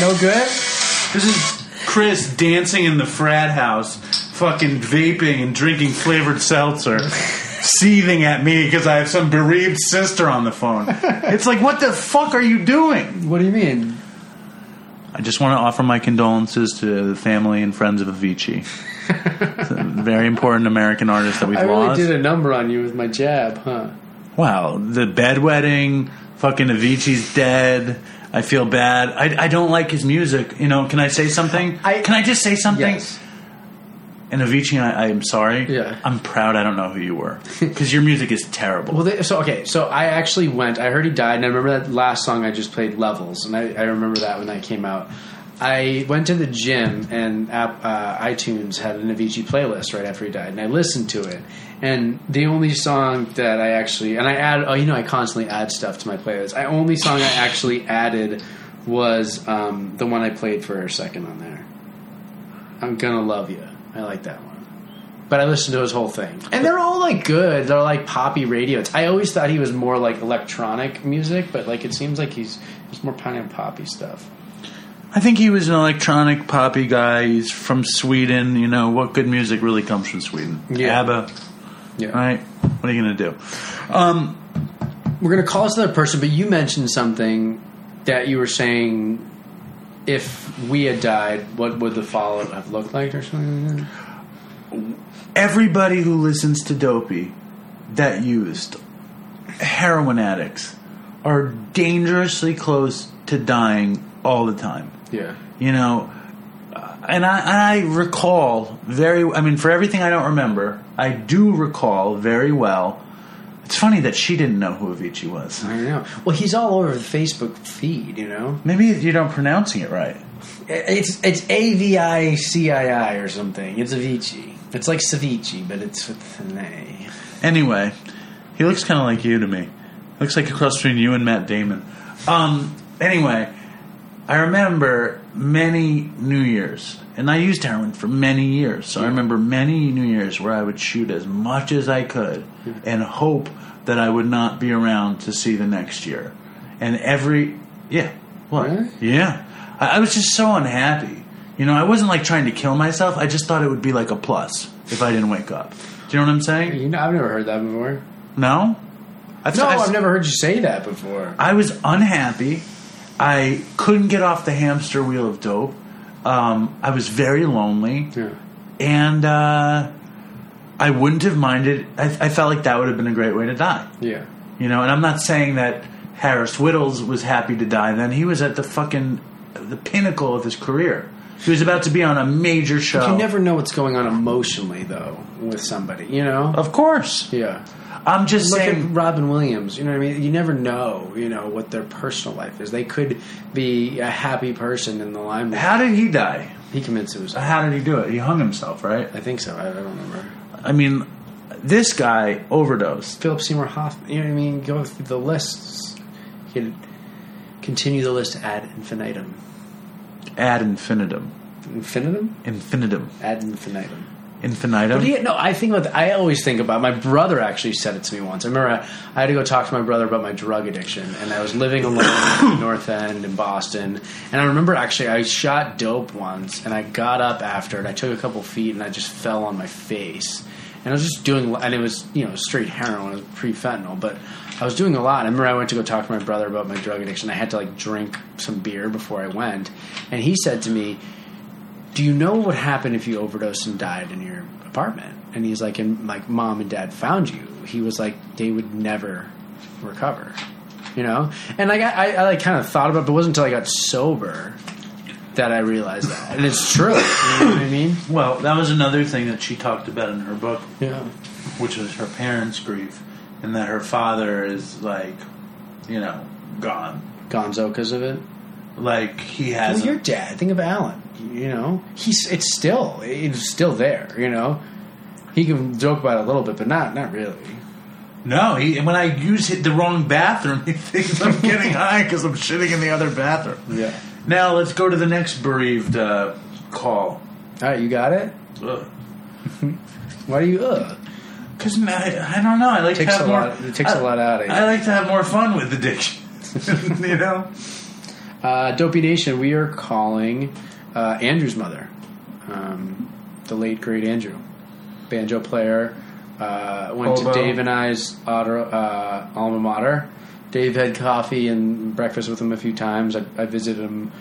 No good? This is Chris dancing in the frat house, fucking vaping and drinking flavored seltzer, seething at me because I have some bereaved sister on the phone. It's like, what the fuck are you doing? What do you mean? I just want to offer my condolences to the family and friends of Avicii. It's a very important American artist that we've lost. I really lost. did a number on you with my jab, huh? Wow, the bedwetting, fucking Avicii's dead. I feel bad. I, I don't like his music. You know, can I say something? I- can I just say something? Yes. And Avicii, I, I am sorry. Yeah. I'm proud I don't know who you were. Because your music is terrible. Well, they, so okay, so I actually went. I heard he died, and I remember that last song I just played, "Levels," and I, I remember that when that came out. I went to the gym, and app, uh, iTunes had an Avicii playlist right after he died, and I listened to it. And the only song that I actually and I add, oh, you know, I constantly add stuff to my playlist. I only song I actually added was um, the one I played for a second on there. I'm gonna love you. I like that one. But I listened to his whole thing, and they're all like good. They're like poppy radio. It's- I always thought he was more like electronic music, but like it seems like he's he's more kind of poppy stuff. I think he was an electronic poppy guy. He's from Sweden. You know, what good music really comes from Sweden? Yeah. ABBA, Yeah, right? What are you going to do? Um, We're gonna call this another person, but you mentioned something that you were saying. If we had died, what would the follow have looked like, or something? Like that? everybody who listens to Dopey that used heroin addicts are dangerously close to dying all the time. Yeah, You know, and I, and I recall very. I mean, for everything I don't remember, I do recall very well. It's funny that she didn't know who Avicii was. I don't know. Well, he's all over the Facebook feed, you know. Maybe you don't pronouncing it right. It's it's A V I C I I or something. It's Avicii. It's like ceviche, but it's with an A. Anyway, he looks kind of like you to me. Looks like a cross between you and Matt Damon. Um. Anyway, I remember many New Years, and I used heroin for many years. So I remember many New Years where I would shoot as much as I could and hope that I would not be around to see the next year. And every yeah, what? Really? Yeah, I, I was just so unhappy. You know, I wasn't like trying to kill myself. I just thought it would be like a plus if I didn't wake up. Do you know what I'm saying? You know, I've never heard that before. No. I've, No, I've- I've never heard you say that before. I was unhappy. I couldn't get off the hamster wheel of dope. Um, I was very lonely, Yeah. and uh, I wouldn't have minded. I, I felt like that would have been a great way to die. Yeah. You know, and I'm not saying that Harris Wittels was happy to die. Then he was at the fucking the pinnacle of his career. He was about to be on a major show. You never know what's going on emotionally though with somebody, you know. of course. yeah. I'm just Look saying. at Robin Williams. You know what I mean? You never know. You know what their personal life is. They could be a happy person in the limelight. How did he die? he committed suicide. How did he do it? He hung himself, right? I think so. I, I don't remember. I mean, this guy overdosed. Philip Seymour Hoffman. You know what I mean? Go through the lists. You could continue the list ad infinitum. Ad infinitum. Infinitum? Infinitum. Ad infinitum. Infinitum. But yeah, no, I think about. I always think about. My brother actually said it to me once. I remember I, I had to go talk to my brother about my drug addiction, and I was living alone in the North End in Boston. And I remember actually I shot dope once, and I got up after it. I took a couple feet, and I just fell on my face. And I was just doing, and it was you know straight heroin, it was pre fentanyl, but I was doing a lot. I remember I went to go talk to my brother about my drug addiction. I had to like drink some beer before I went, and he said to me, do you know what would happen if you overdosed and died in your apartment? And he's like, and like mom and dad found you. He was like, they would never recover, you know. And like I, I, I like kind of thought about, it, but it wasn't until I got sober that I realized that, and it's true. You know what I mean? well, that was another thing that she talked about in her book, Yeah. which was her parents' grief, and that her father is like, you know, gone. Gonzo because of it. Like he has Well, your dad. Think of Alan. You know, he's it's still it's still there. You know, he can joke about it a little bit, but not not really. no, he. When I use the wrong bathroom, he thinks I'm getting high because I'm shitting in the other bathroom. Yeah. Now let's go to the next bereaved uh, call. All right, you got it. Why do you? Uh? Because I, I don't know. I like Takes to have a more. lot- it takes a a lot out of you. I like to have more fun with addiction. you know. Uh, Dopey Nation, we are calling uh, Andrew's mother, um, the late great Andrew, banjo player. Uh, went Hobo. to Dave and I's auto, uh, alma mater. Dave had coffee and breakfast with him a few times. I, I visited him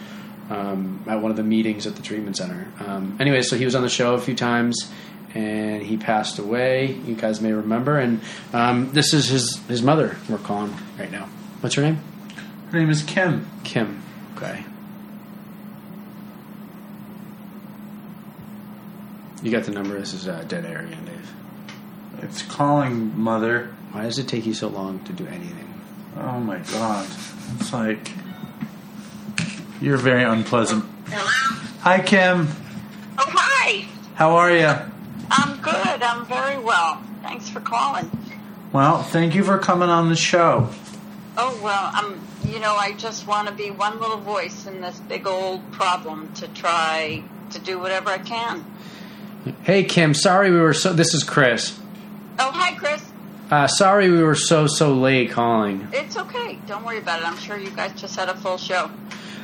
um, at one of the meetings at the treatment center. Um, anyway, so he was on the show a few times, and he passed away. You guys may remember. And um, this is his his mother. We're calling right now. What's her name? Her name is Kim. Kim. Okay. You got the number. This is uh, dead air again, Dave. It's calling mother. Why does it take you so long to do anything? Oh my god. It's like you're very unpleasant. Hello? Hi Kim. Oh, hi. How are you? I'm good. I'm very well. Thanks for calling. Well, thank you for coming on the show. Oh, well, I'm, you know, I just want to be one little voice in this big old problem to try to do whatever I can. Hey, Kim. Sorry we were so. This is Chris. Oh, hi, Chris. Uh, sorry we were so so late calling. It's okay. Don't worry about it. I'm sure you guys just had a full show.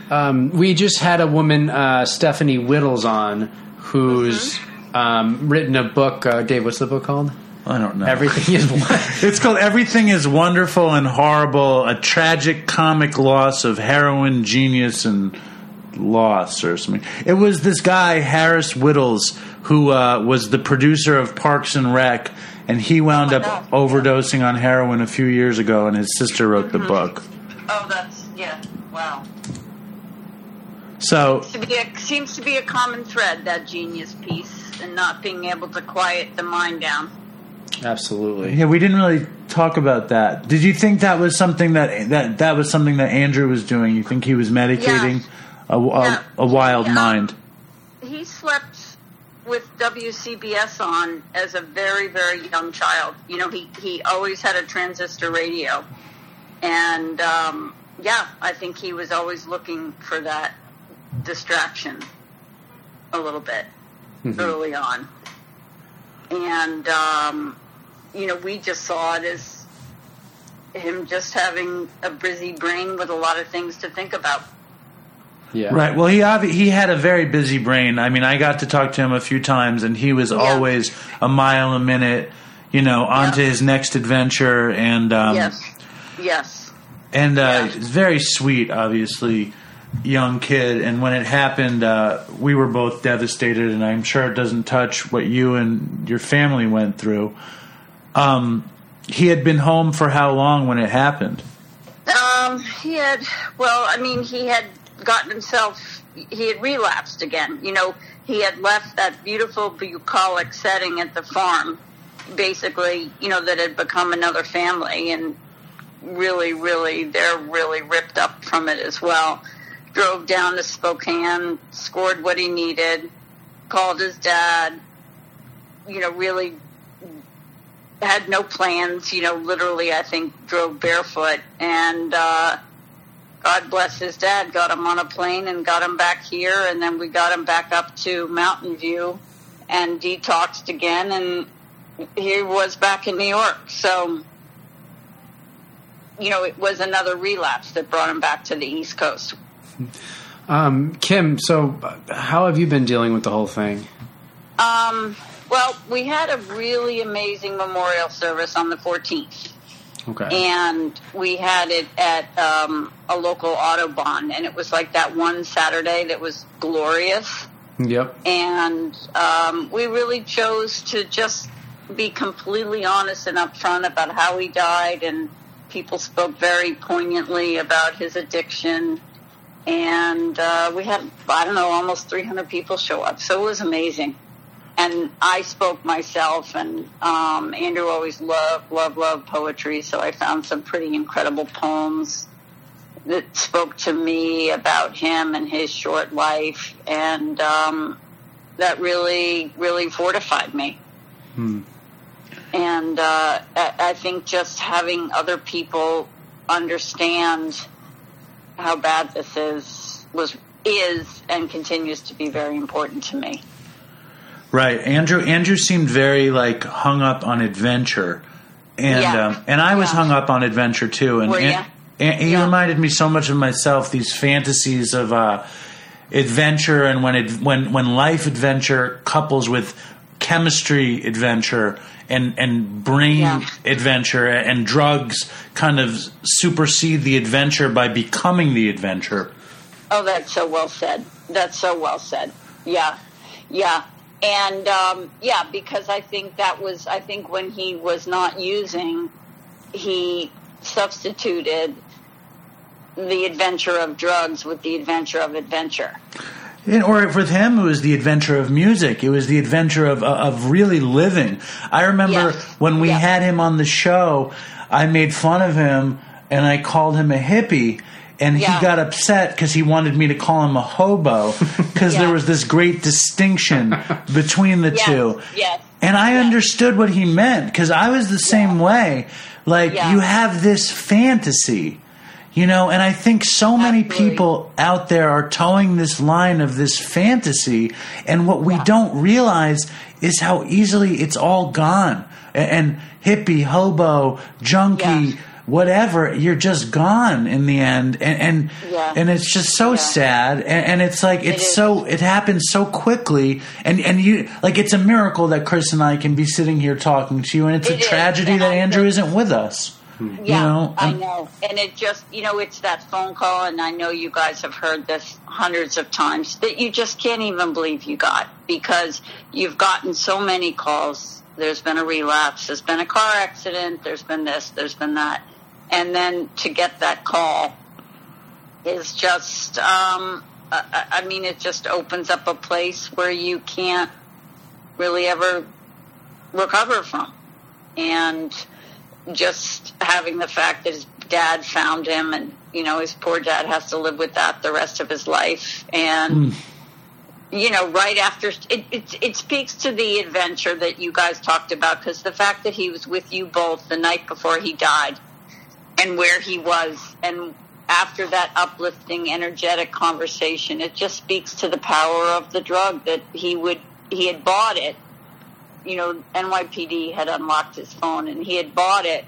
Um, we just had a woman, uh, Stephanie Wittels, on who's um, written a book. Uh, Dave, what's the book called? I don't know. Everything is one. It's called Everything is Wonderful and Horrible, a tragic comic loss of heroin genius and loss or something. It was this guy, Harris Wittels, who uh, was the producer of Parks and Rec, and he wound my up God. overdosing on heroin a few years ago, and his sister wrote the book. Oh, that's, yeah, wow. So, To be a, seems to be a common thread, that genius piece, and not being able to quiet the mind down. Absolutely. yeah, we didn't really talk about that. Did you think that was something that that that was something that Andrew was doing? You think he was medicating a, a, Yeah. a wild Yeah. mind? he slept with WCBS on as a very, very young child. You know, he, he always had a transistor radio. And, um, yeah, I think he was always looking for that distraction a little bit early on. And, um, you know, we just saw it as him just having a busy brain with a lot of things to think about. Yeah. Right. Well, he obvi- he had a very busy brain. I mean, I got to talk to him a few times, and he was always a mile a minute. You know, on to his next adventure, and um, yes. Yes. and uh, Yeah. very sweet, obviously, young kid. And when it happened, uh, we were both devastated, and I'm sure it doesn't touch what you and your family went through. Um, he had been home for how long when it happened? Um, he had, well, I mean, he had gotten himself, he had relapsed again. You know, he had left that beautiful bucolic setting at the farm, basically, you know, that had become another family and really, really, they're really ripped up from it as well. Drove down to Spokane, scored what he needed, called his dad, you know, really had no plans, you know, literally, I think, drove barefoot. And uh, God bless his dad, got him on a plane and got him back here. And then we got him back up to Mountain View and detoxed again. And he was back in New York. So, you know, it was another relapse that brought him back to the East Coast. Um, Kim, so how have you been dealing with the whole thing? Um, well, we had a really amazing memorial service on the 14th. Okay. and we had it at um, a local Audubon, and it was like that one Saturday that was glorious. Yep. And um, we really chose to just be completely honest and upfront about how he died, and people spoke very poignantly about his addiction. And uh, we had, I don't know, almost 300 people show up, so it was amazing and I spoke myself, and um, Andrew always loved, loved, loved poetry, so I found some pretty incredible poems that spoke to me about him and his short life, and um, that really, really fortified me. Hmm. And uh, I, I think just having other people understand how bad this is was is and continues to be very important to me. Right, Andrew. Andrew seemed very like hung up on adventure, and Yeah. um, and I was Yeah. hung up on adventure too. And, Were and, and he reminded me so much of myself. These fantasies of uh, adventure, and when it when when life adventure couples with chemistry adventure and and brain Yeah. adventure and drugs kind of supersede the adventure by becoming the adventure. Oh, that's so well said. That's so well said. Yeah, yeah, and um, yeah, because I think that was I think when he was not using, he substituted the adventure of drugs with the adventure of adventure. And, or with him, it was the adventure of music. It was the adventure of uh, of really living. I remember Yes. when we Yeah. had him on the show, I made fun of him and I called him a hippie. And Yeah. he got upset because he wanted me to call him a hobo because Yeah. there was this great distinction between the Yes, two. yes, And I yes. understood what he meant because I was the same way. Like, Yeah. you have this fantasy, you know, and I think so many Absolutely. people out there are towing this line of this fantasy, and what we Yeah. don't realize is how easily it's all gone. A- And, hippie, hobo, junkie, Yeah. whatever, you're just gone in the end, and and, Yeah. and it's just so sad, and, and it's like it's is. so it happens so quickly, and and you like it's a miracle that Chris and I can be sitting here talking to you, and it's It a tragedy and that Andrew isn't with us. Yeah, know, I know. And it just, you know, it's that phone call, and I know you guys have heard this hundreds of times, that you just can't even believe you got because you've gotten so many calls. There's been a relapse, there's been a car accident, there's been this, there's been that. And then to get that call is just, um, I, I mean, it just opens up a place where you can't really ever recover from. And just having the fact that his dad found him and you know his poor dad has to live with that the rest of his life. And hmm. you know right after it, it it speaks to the adventure that you guys talked about because the fact that he was with you both the night before he died and where he was and after that uplifting energetic conversation it just speaks to the power of the drug that he would he had bought it you know, NYPD had unlocked his phone and he had bought it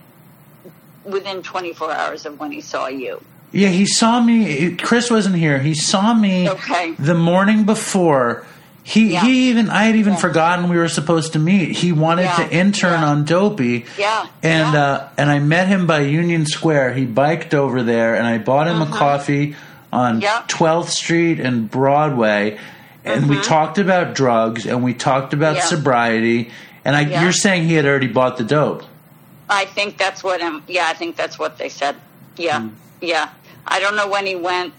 within 24 hours of when he saw you. Yeah, he saw me. Chris wasn't here. He saw me Okay. the morning before. He Yeah. he even I had even Yeah. forgotten we were supposed to meet. He wanted Yeah. to intern on Dopey. Yeah. And uh and I met him by Union Square. He biked over there and I bought him a coffee on Uh-huh. Yeah. 12th Street and Broadway and we talked about drugs and we talked about Uh-huh. Yeah. sobriety and I Yeah. you're saying he had already bought the dope. I think that's what, um, yeah, I think that's what they said. Yeah. yeah. I don't know when he went,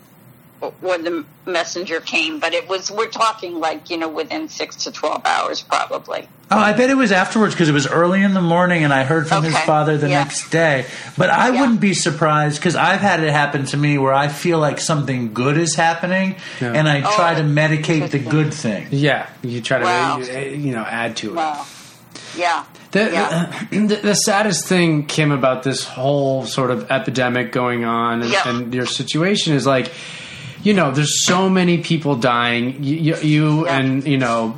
when the messenger came, but it was. We're talking like you know within six to twelve hours, probably. Oh, I bet it was afterwards because it was early in the morning, and I heard from his father the Yeah. next day. But I Yeah. wouldn't be surprised because I've had it happen to me where I feel like something good is happening, Yeah. and I try Oh, to medicate the good thing. Yeah, you try to Wow. uh, you know add to it. Wow. Yeah. The, yeah. the, the saddest thing, Kim, about this whole sort of epidemic going on and, Yeah. and your situation is like, you know, there's so many people dying. You, you, you Yeah. and you know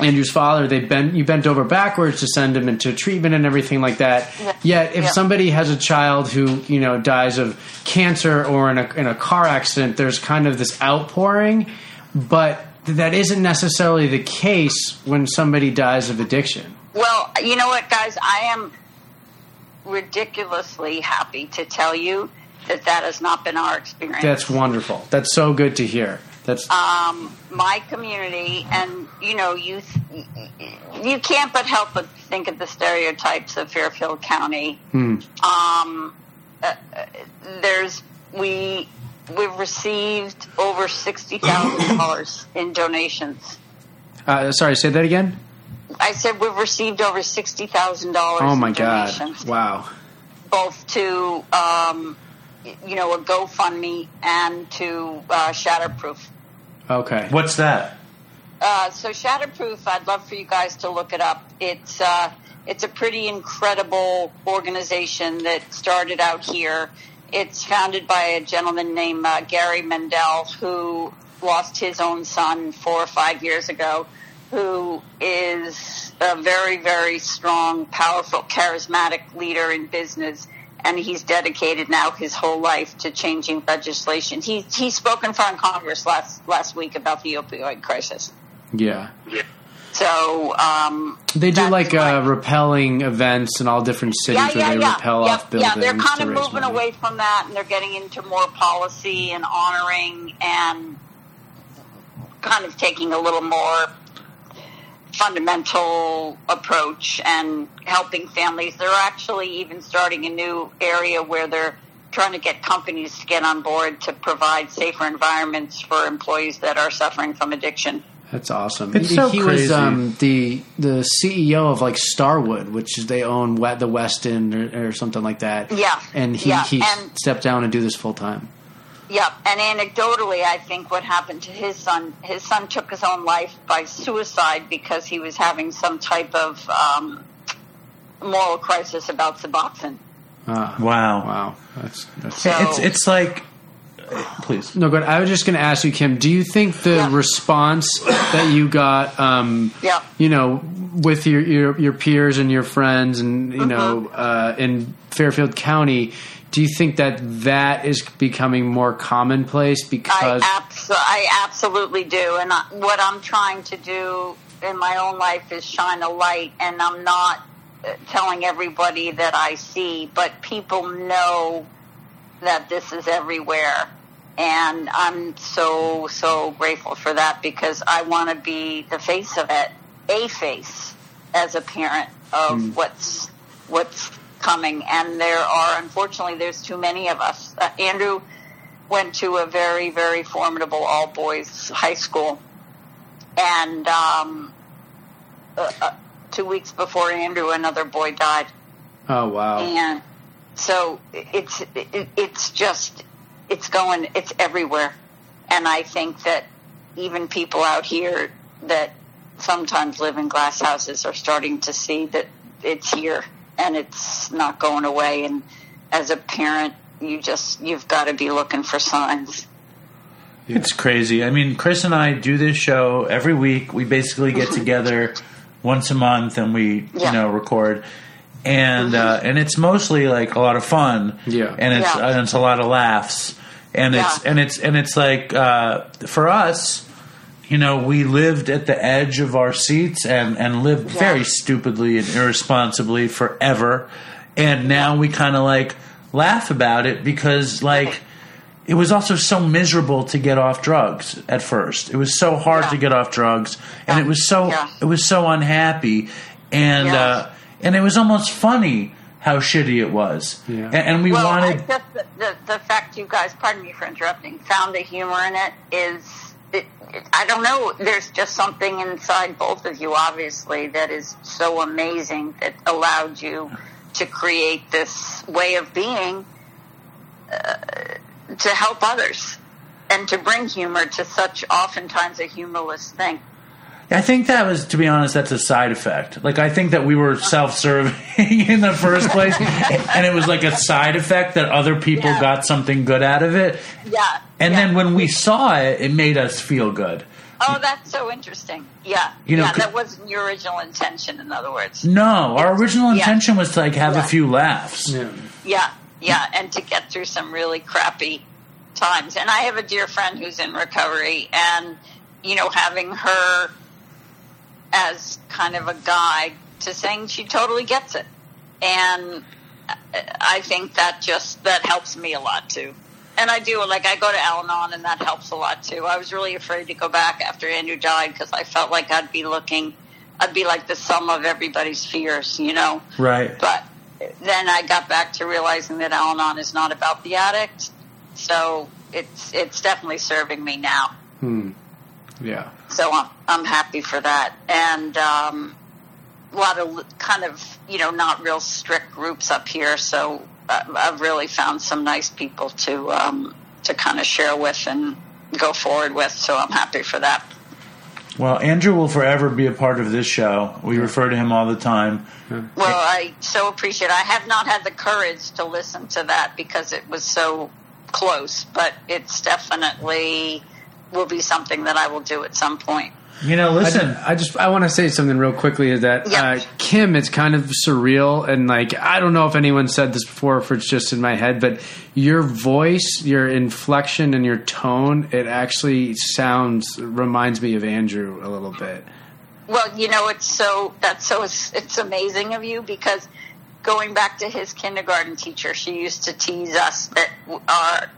Andrew's father, they bent you bent over backwards to send him into treatment and everything like that. Yeah. Yet, if Yeah. somebody has a child who you know dies of cancer or in a in a car accident, there's kind of this outpouring, but that isn't necessarily the case when somebody dies of addiction. Well, you know what, guys? I am ridiculously happy to tell you that that has not been our experience. That's wonderful. That's so good to hear. That's um, my community, and you know, you you can't but help but think of the stereotypes of Fairfield County. Um, uh, there's we we've received over sixty thousand dollars in donations. uh, sorry. Say that again. I said we've received over sixty thousand dollars. Oh my in god! Wow. both to um, you know a GoFundMe and to uh, Shatterproof. Okay. What's that? Uh, so Shatterproof, I'd love for you guys to look it up. It's uh, it's a pretty incredible organization that started out here. It's founded by a gentleman named uh, Gary Mendell, who lost his own son four or five years ago, who is a very, very strong, powerful, charismatic leader in business. And he's dedicated now his whole life to changing legislation. He, he spoke in front in Congress last, last week about the opioid crisis. Yeah. So um, They do like uh, rappelling events in all different cities where they rappel yeah, off buildings. Yeah, they're kind to of raise moving money. away from that, and they're getting into more policy and honoring and kind of taking a little more fundamental approach and helping families. They're actually even starting a new area where they're trying to get companies to get on board to provide safer environments for employees that are suffering from addiction. That's awesome. It's he so he crazy. was um, the the CEO of like Starwood, which is they own we- the Westin or, or something like that. Yeah. And he Yeah, he and- stepped down and do this full time. Yep, and anecdotally, I think what happened to his son, his son took his own life by suicide because he was having some type of um, moral crisis about Suboxone. Ah, Wow. Wow. That's that's. So- It's it's like, please. No, good. I was just going to ask you, Kim. Do you think the Yeah. response that you got, um, Yeah. you know, with your, your your peers and your friends, and you know, Mm-hmm. uh, in Fairfield County, do you think that that is becoming more commonplace because? I, abso- I absolutely do, and I, what I'm trying to do in my own life is shine a light, and I'm not uh, telling everybody that I see, but people know that this is everywhere. And I'm so, so grateful for that because I want to be the face of it, a face as a parent of what's, what's coming. And there are, unfortunately, there's too many of us. Uh, Andrew went to a very, very formidable all boys high school. And, um, uh, uh, two weeks before Andrew, another boy died oh wow! and so it's it, it's just it's going it's everywhere and i think that even people out here that sometimes live in glass houses are starting to see that it's here and it's not going away and as a parent you just you've got to be looking for signs It's crazy. I mean, Chris and I do this show every week. We basically get together once a month and we, Yeah. you know, record. And uh, and it's mostly like a lot of fun. Yeah. And it's Yeah. and it's a lot of laughs. And it's Yeah. and it's and it's like uh, for us, you know, we lived at the edge of our seats and and lived Yeah. very stupidly and irresponsibly forever. And now we kind of like laugh about it because like it was also so miserable to get off drugs at first. It was so hard Yeah. to get off drugs, and Yeah. it was so Yeah. it was so unhappy, and Yeah. uh, and it was almost funny how shitty it was, Yeah. and, and we well, wanted. I just the, the the fact you guys, pardon me for interrupting, found the humor in it is. I don't know. There's just something inside both of you, obviously, that is so amazing that allowed you to create this way of being uh, to help others and to bring humor to such oftentimes a humorless thing. I think that was, to be honest, that's a side effect. Like I think that we were self-serving in the first place, and it was like a side effect that other people Yeah. got something good out of it. Yeah. And yeah. then when we saw it, it made us feel good. Oh, that's so interesting. Yeah. You know, yeah, that wasn't your original intention, in other words. No, our original Yeah. intention was to like have Yeah. a few laughs. Yeah. Yeah, yeah, and to get through some really crappy times. And I have a dear friend who's in recovery, and you know, having her as kind of a guide to saying she totally gets it, and I think that just that helps me a lot too. And I do like I go to Al-Anon, and that helps a lot too. I was really afraid to go back after Andrew died because I felt like I'd be looking, I'd be like the sum of everybody's fears, you know. Right. But then I got back to realizing that Al-Anon is not about the addict, so it's it's definitely serving me now. Hmm. Yeah. So I'm I'm happy for that, and um, a lot of kind of you know not real strict groups up here. So uh, I've really found some nice people to um, to kind of share with and go forward with. So I'm happy for that. Well, Andrew will forever be a part of this show. We refer to him all the time. Well, I so appreciate. It. I have not had the courage to listen to that because it was so close, but it's definitely will be something that I will do at some point. You know, listen. ju- I just I want to say something real quickly is that Yeah. uh, Kim, it's kind of surreal and like I don't know if anyone said this before, if it's just in my head, but your voice, your inflection, and your tone, it actually sounds reminds me of Andrew a little bit. Well, you know, it's so that's so it's amazing of you because going back to his kindergarten teacher, she used to tease us that our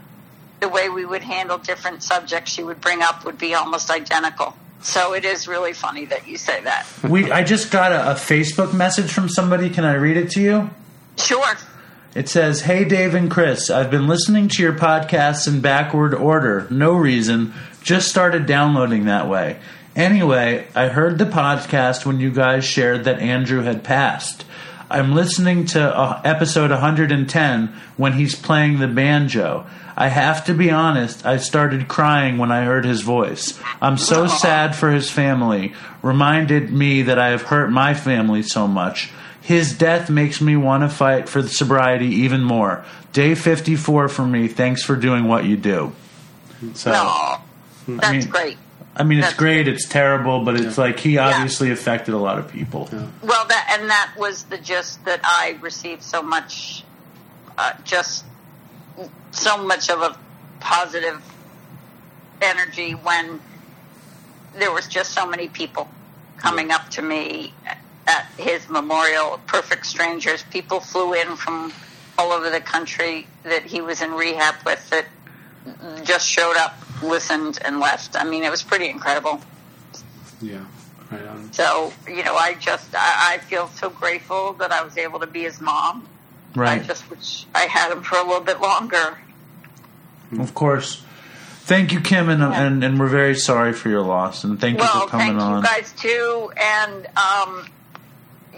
the way we would handle different subjects she would bring up would be almost identical. So it is really funny that you say that. We I just got a, a Facebook message from somebody. Can I read it to you? Sure. It says, Hey Dave and Chris, I've been listening to your podcasts in backward order. No reason. Just started downloading that way. Anyway, I heard the podcast when you guys shared that Andrew had passed. I'm listening to uh, episode 110 when he's playing the banjo. I have to be honest, I started crying when I heard his voice. I'm so sad for his family. Reminded me that I have hurt my family so much. His death makes me want to fight for the sobriety even more. Day 54 for me. Thanks for doing what you do. So, No, that's mean- great. I mean, it's That's- great, it's terrible, but it's like he obviously affected a lot of people. Well, that and that was the gist that I received so much, uh, just so much of a positive energy when there was just so many people coming up to me at his memorial. Perfect strangers. People flew in from all over the country that he was in rehab with that just showed up, listened, and left. I mean, it was pretty incredible. Yeah. Right on. So, you know, I just, I, I feel so grateful that I was able to be his mom. I just wish I had him for a little bit longer. Of course. Thank you, Kim, and, Yeah. and, and we're very sorry for your loss, and thank you for coming thank on. you guys too. And, um,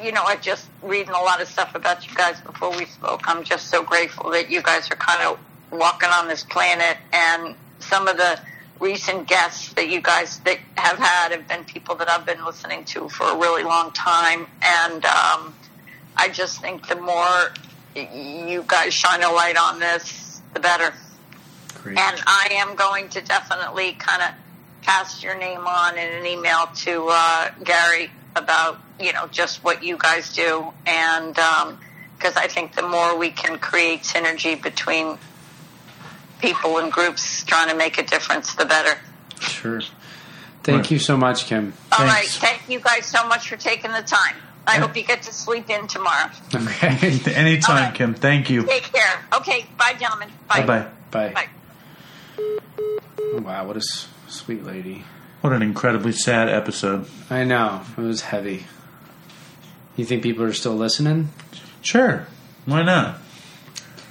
you know, I just reading a lot of stuff about you guys before we spoke. I'm just so grateful that you guys are kind of walking on this planet and some of the recent guests that you guys that have had have been people that I've been listening to for a really long time. And, um, I just think the more you guys shine a light on this, the better. Great. And I am going to definitely kind of pass your name on in an email to uh, Gary about you know just what you guys do, and because I think the more we can create synergy between people and groups trying to make a difference, the better. Sure. Thank Right. you so much, Kim. All right, Thanks. thank you guys so much for taking the time. I hope you get to sleep in tomorrow. Okay. Anytime, All right. Kim. Thank you. Take care. Okay, bye, gentlemen. Bye. Bye bye. Bye. Bye. Wow, what a sweet lady. What an incredibly sad episode. I know. It was heavy. You think people are still listening? Sure. Why not?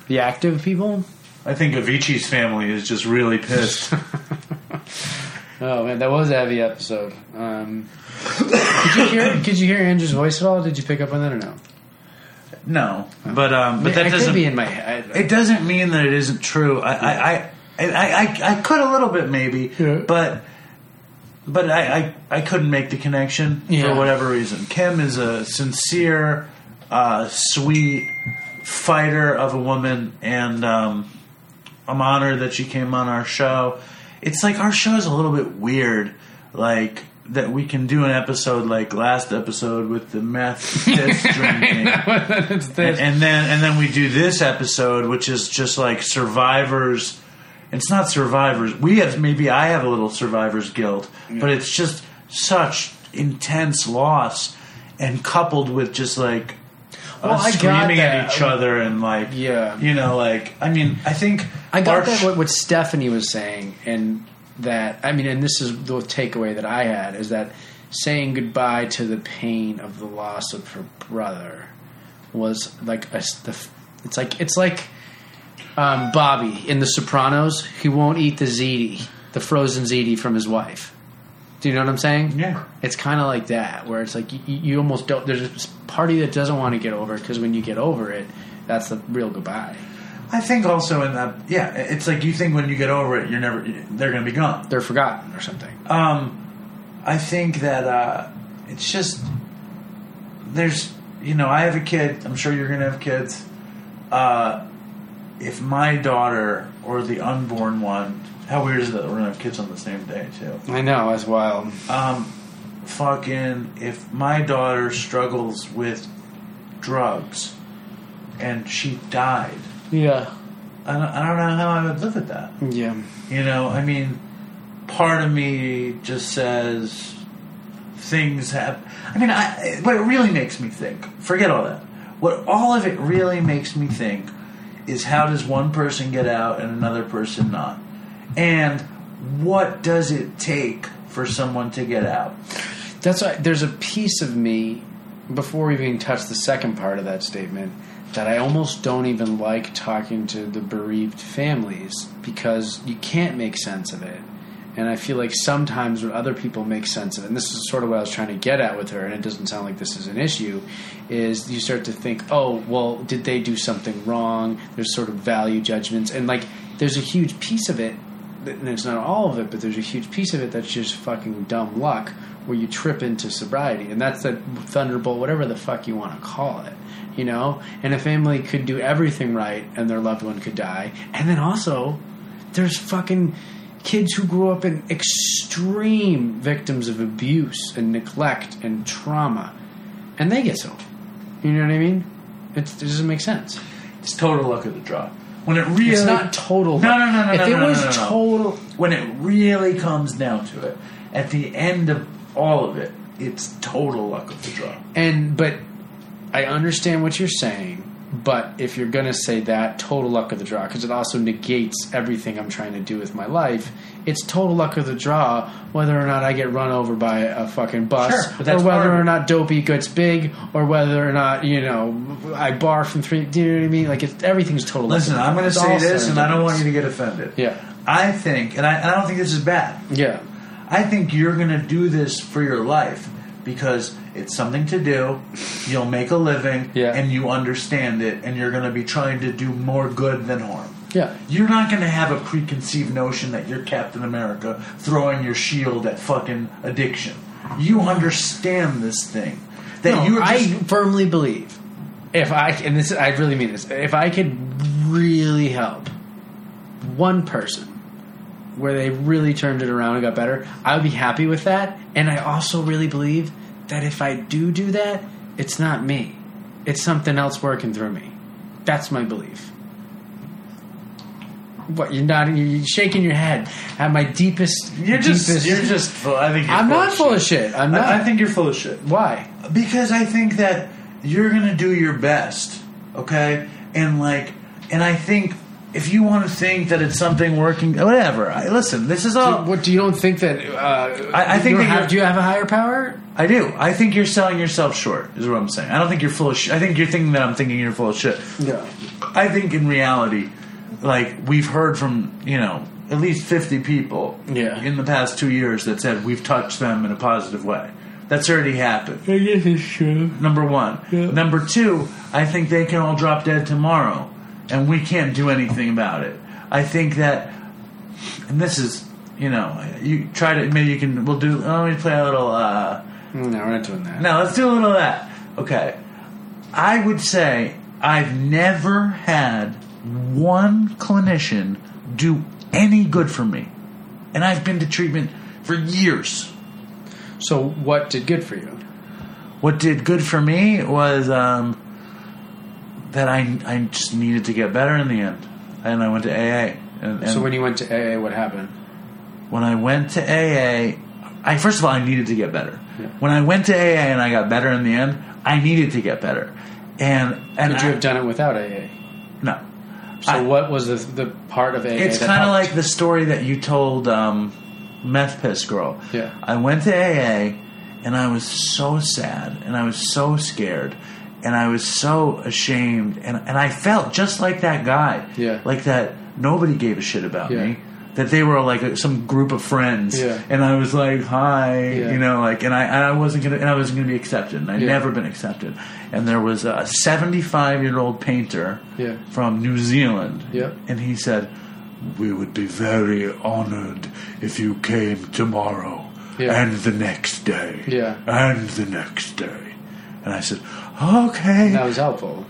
The active people. I think Avicii's family is just really pissed. Oh man, that was a heavy episode. Um, did you hear? Could you hear Andrew's voice at all? Did you pick up on that or no? no, but um, but that I doesn't. could be in my head. It doesn't mean that it isn't true. I I, I, I, I, I could a little bit maybe, Yeah. but but I, I, I couldn't make the connection Yeah. for whatever reason. Kim is a sincere, uh, sweet fighter of a woman, and um, I'm honored that she came on our show. It's like our show is a little bit weird, like that we can do an episode like last episode with the meth diss drinking. it's And, this. and then and then we do this episode, which is just like survivors. It's not survivors. We have maybe I have a little survivors guilt, but it's just such intense loss, and coupled with just like Well, us screaming at each other and like Yeah. you know, like I mean, I think I got that what, what Stephanie was saying, and that I mean, and this is the takeaway that I had is that saying goodbye to the pain of the loss of her brother was like a, the, it's like it's like um, Bobby in The Sopranos. He won't eat the ziti, the frozen ziti from his wife. Do you know what I'm saying? Yeah. It's kind of like that, where it's like you, you almost don't. There's a party that doesn't want to get over it because when you get over it, that's the real goodbye. I think also in that yeah, it's like you think when you get over it, you're never they're going to be gone. They're forgotten or something. Um, I think that uh, it's just there's you know I have a kid. I'm sure you're going to have kids. Uh, if my daughter or the unborn one, how weird is that we're to have kids on the same day too? I know, that's wild. Um, fucking if my daughter struggles with drugs and she died, Yeah. I don't, I don't know how I would live with that. Yeah. You know, I mean, part of me just says things have. I mean, I, what it really makes me think, forget all that. What all of it really makes me think is how does one person get out and another person not? And what does it take for someone to get out? That's why there's a piece of me, before we even touch the second part of that statement, that I almost don't even like talking to the bereaved families because you can't make sense of it. And I feel like sometimes when other people make sense of it, and this is sort of what I was trying to get at with her, and it doesn't sound like this is an issue, is you start to think, oh, well, did they do something wrong? There's sort of value judgments. And like, there's a huge piece of it, and it's not all of it, but there's a huge piece of it that's just fucking dumb luck where you trip into sobriety. And that's that thunderbolt, whatever the fuck you want to call it. You know? And a family could do everything right and their loved one could die. And then also, there's fucking kids who grew up in extreme victims of abuse and neglect and trauma, and they get sober. You know what I mean? It's, it doesn't make sense. It's total luck of the draw. When it really It's not total. No, no, no, no. If no, it no, was no, total, when it really comes down to it, at the end of all of it, it's total luck of the draw. and but I understand what you're saying. But if you're gonna say that, total luck of the draw, because it also negates everything I'm trying to do with my life. It's total luck of the draw whether or not I get run over by a fucking bus, Sure, or whether of or not dopey gets big, or whether or not you know I bar from three. Do you know what I mean? Like it's, everything's total. Listen, I'm going to say this, and I don't want you to get offended. Yeah. I think, and I, and I don't think this is bad. Yeah. I think you're going to do this for your life because it's something to do. You'll make a living, Yeah. and you understand it, and you're going to be trying to do more good than harm. Yeah. You're not going to have a preconceived notion that you're Captain America throwing your shield at fucking addiction. You understand this thing. That No, you're I firmly believe if I and this I really mean this if I could really help one person where they really turned it around and got better, I would be happy with that. And I also really believe that if I do do that, it's not me; it's something else working through me. That's my belief. What you're not you're shaking your head at my deepest. you're just, deepest, you're just. Full, I think you're I'm full not of full of shit. I'm not. I, I think you're full of shit. why? because I think that you're gonna do your best, okay? And like, and I think if you want to think that it's something working, whatever. I, listen, this is all. What do you don't think that? Uh, I- I think that have, do you have a higher power? I do. I think you're selling yourself short. Is what I'm saying. I don't think you're full of. Sh- I think you're thinking that I'm thinking you're full of shit. Yeah. I think in reality, like we've heard from you know at least 50 people Yeah. in the past two years that said we've touched them in a positive way. That's already happened. I guess it's true. Number one. Yeah. Number two, I think they can all drop dead tomorrow, and we can't do anything about it. I think that, and this is, you know, you try to maybe you can. We'll do. Let me play a little. uh No, we're not doing that. No, let's do a little of that. Okay, I would say I've never had one clinician do any good for me, and I've been to treatment for years. So what did good for you? What did good for me was um, that I I just needed to get better in the end, and I went to AA. And, and So when you went to AA, what happened? when I went to AA, I first of all I needed to get better. Yeah. When I went to AA and I got better in the end, I needed to get better. And and Could you I- have done it without AA? So I- what was the the part of AA? It's kind of like the story that you told um, Meth Piss Girl. Yeah. I went to AA and I was so sad and I was so scared and I was so ashamed and, and I felt just like that guy. Yeah. Like that nobody gave a shit about Yeah. me. That they were like a, some group of friends, Yeah. and I was like, "Hi," Yeah. you know, like, and I, and I wasn't gonna, and I wasn't gonna be accepted, and I'd Yeah. never been accepted. And there was a seventy-five-year-old painter Yeah. from New Zealand, and he said, "We would be very honored if you came tomorrow and the next day, Yeah. and the next day." And I said, "Okay." that was helpful.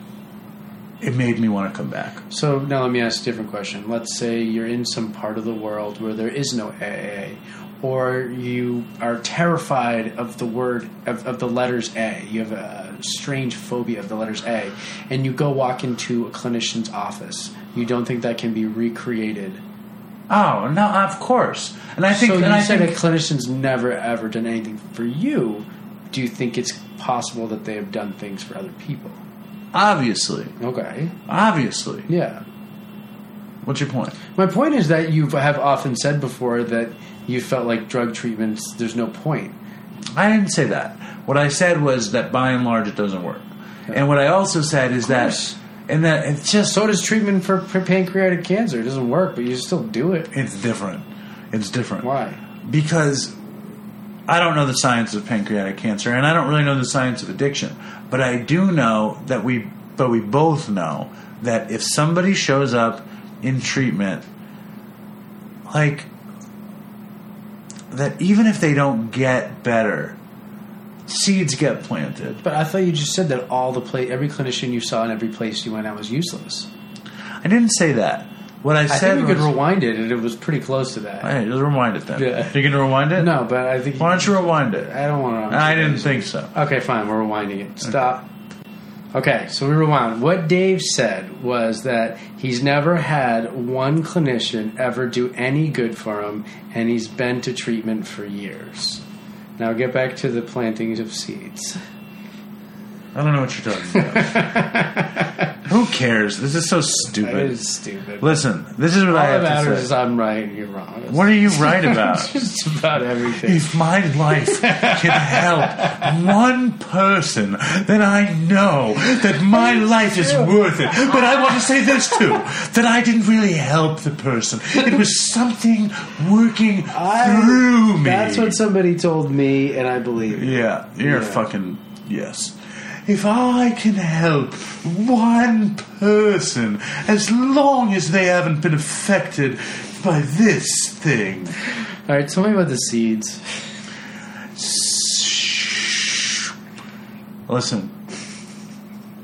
It made me want to come back. So now let me ask a different question. Let's say you're in some part of the world where there is no AA, or you are terrified of the word of, of the letters A. You have a strange phobia of the letters A, and you go walk into a clinician's office. You don't think that can be recreated. Oh no, of course. And I think, so and you I said think, a clinician's never ever done anything for you. Do you think it's possible that they have done things for other people? Obviously, Okay, obviously. yeah. What's your point? My point is that you have often said before that you felt like drug treatments. There's no point. I didn't say that. What I said was that by and large it doesn't work. And what I also said is that, and that it's just So does treatment for pancreatic cancer. It doesn't work, but you still do it. it's different. It's different. Why? because I don't know the science of pancreatic cancer, and I don't really know the science of addiction. But I do know that we, but we both know that if somebody shows up in treatment, like that, even if they don't get better, seeds get planted. But I thought you just said that all the pla every clinician you saw in every place you went at was useless. I didn't say that. What I I said think we could rewind it, and it was pretty close to that. Hey, just rewind it then. Yeah. You can rewind it. No, but I think Why don't you rewind it? I don't want to. I didn't think so. Okay, fine. We're rewinding it. Stop. Okay, so we rewind. What Dave said was that he's never had one clinician ever do any good for him, and he's been to treatment for years. Now get back to the plantings of seeds. I don't know what you're talking about. Who cares? This is so stupid. is stupid. Listen, this is what I All that have matters to is say. I'm right and you're wrong. What are you right about? Just about everything. if my life can help one person, then I know that my life is worth it. But I want to say this too: that I didn't really help the person. It was something working I- through me. That's what somebody told me, and I believe it. Yeah, you're a Yeah. fucking yes. If I can help one person, as long as they haven't been affected by this thing, All right, tell me about the seeds. Shh Listen.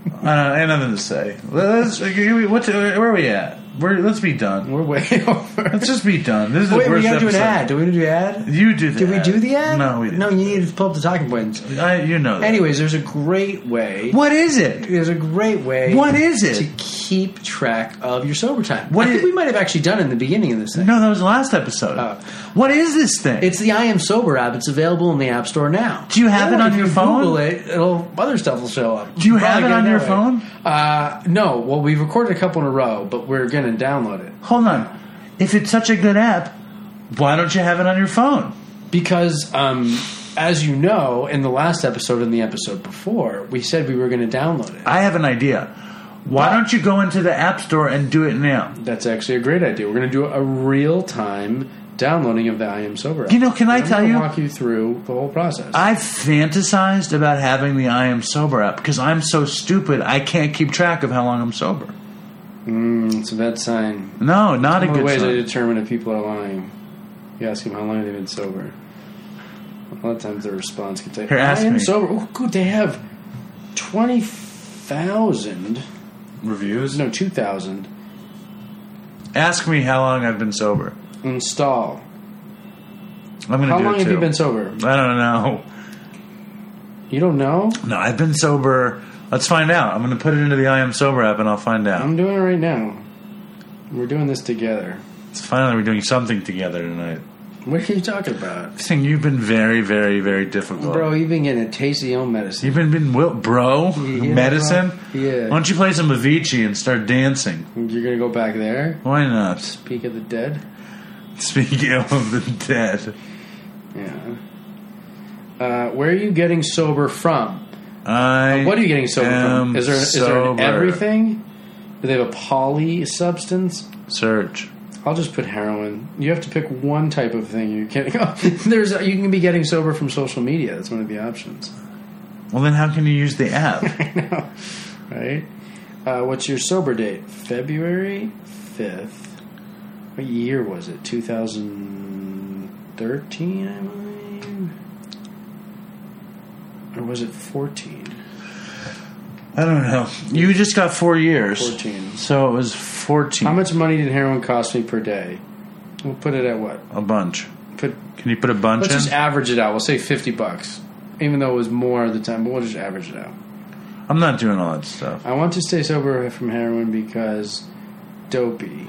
I, don't, I have nothing to say. Let's, what's, where are we at? We're, let's be done. We're way over. Let's just be done. This is the Wait, we gotta do an episode. ad. Do we to do the ad? You do the Did we do the ad? No, we didn't. No, you need to pull up the talking points. I, you know that. Anyways, there's a great way. What is it? There's a great way. What is it? To keep track of your sober time. What I think is- we might have actually done it in the beginning of this thing. No, that was the last episode. Oh. what is this thing? It's the I Am Sober app. It's available in the App Store now. Do you have it Or on if your you phone? Google it, it'll other stuff will show up. Do you Probably have it get on your way. phone? Uh, no. Well, we've recorded a couple in a row, but we're gonna and download it Hold on. If it's such a good app, why don't you have it on your phone? because, um, as you know, in the last episode and the episode before, we said we were going to download it. I have an idea. Why don't you go into the App Store and do it now? That's actually a great idea. We're going to do a real time downloading of the I Am Sober. app. You know, can I I'm tell gonna you? Walk you through the whole process. I've fantasized about having the I Am Sober app because I'm so stupid I can't keep track of how long I'm sober. Mm, it's a bad sign. No, not a the good ways I sign. determine if people are lying. You ask them how long they've been sober. A lot of times their response can say, Here, ask I am me. sober. Oh, good. They have 20,000. Reviews? No, 2,000. Ask me how long I've been sober. Install. I'm to How do long it have too. you been sober? I don't know. You don't know? No, I've been sober. Let's find out. I'm going to put it into the I Am Sober app and I'll find out. I'm doing it right now. We're doing this together. It's finally we're doing something together tonight. What are you talking about? I Saying you've been very, very, very difficult. Bro, you've been getting a taste of own medicine. You've been, been will, bro, Yeah, medicine? bro. Yeah. Why don't you play some Avicii and start dancing? You're going to go back there? Why not? Speak of the dead? Speaking of the dead, Yeah. Uh, where are you getting sober from? I. What are you getting sober from? Is there is there an sober. everything? Do they have a poly substance? Search. I'll just put heroin. You have to pick one type of thing. You can't. There's you can be getting sober from social media. That's one of the options, Well, then how can you use the app? right? Uh, what's your sober date? February fifth. What year was it? 2013, I believe, or was it 14? I don't know. You just got four years. 14. So it was 14. How much money did heroin cost me per day? We'll put it at what? A bunch. Put Can you put a bunch let's in? just average it out. We'll say fifty bucks, even though it was more at the time. But we'll just average it out. I'm not doing all that stuff. I want to stay sober from heroin because dopey.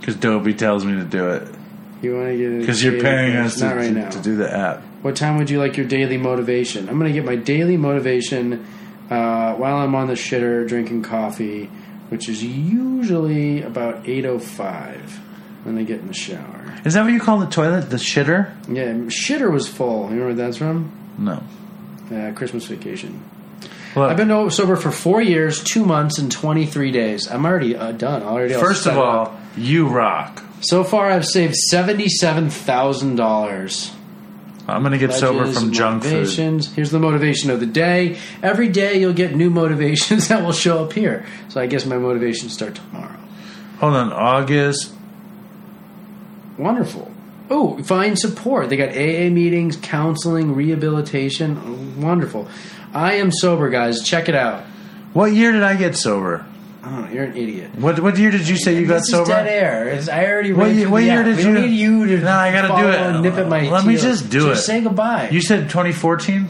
Because Dopey tells me to do it. You want to get it? Because you're paying us to, Not right to, now. to do the app. What time would you like your daily motivation? I'm going to get my daily motivation uh, while I'm on the shitter drinking coffee, which is usually about 8:05 when I get in the shower. Is that what you call the toilet? The shitter? Yeah, shitter was full. You know where that's from? No. Uh, Christmas vacation. Look, I've been sober for four years, two months, and 23 days. I'm already uh, done. Already. first of up. all, you rock. so far I've saved seventy-seven thousand dollars. I'm going to get sober from junk food. motivations. Here's the motivation of the day. Every day you'll get new motivations that will show up here. So I guess my motivations start tomorrow. Hold on. August. Wonderful. Oh, find support. They got AA meetings, counseling, rehabilitation. Wonderful. I am sober, guys. Check it out. What year did I get sober? I. You're an idiot. What what year did you say you got this sober? is dead air. It's- I already What read year- what year app. did we don't you- need you to. No, I gotta do it. Nip at my. Let me just do it. Just say goodbye. You said 2014,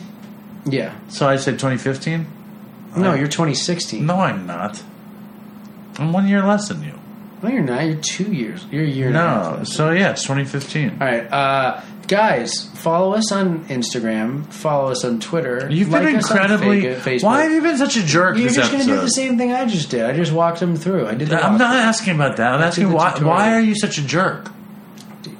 yeah. so I said 2015. No, you're 2016. No, I'm not. I'm one year less than you. No, you're not. You're two years. You're a year and a half. No, so yeah, it's 2015. All right, uh, guys, follow us on Instagram. Follow us on Twitter. You've like been incredibly. Fa-. Why have you been such a jerk You're just going to do the same thing I just did. I just walked them through. I did. I'm not asking about that. I'm I asking why. tutorial. Why are you such a jerk?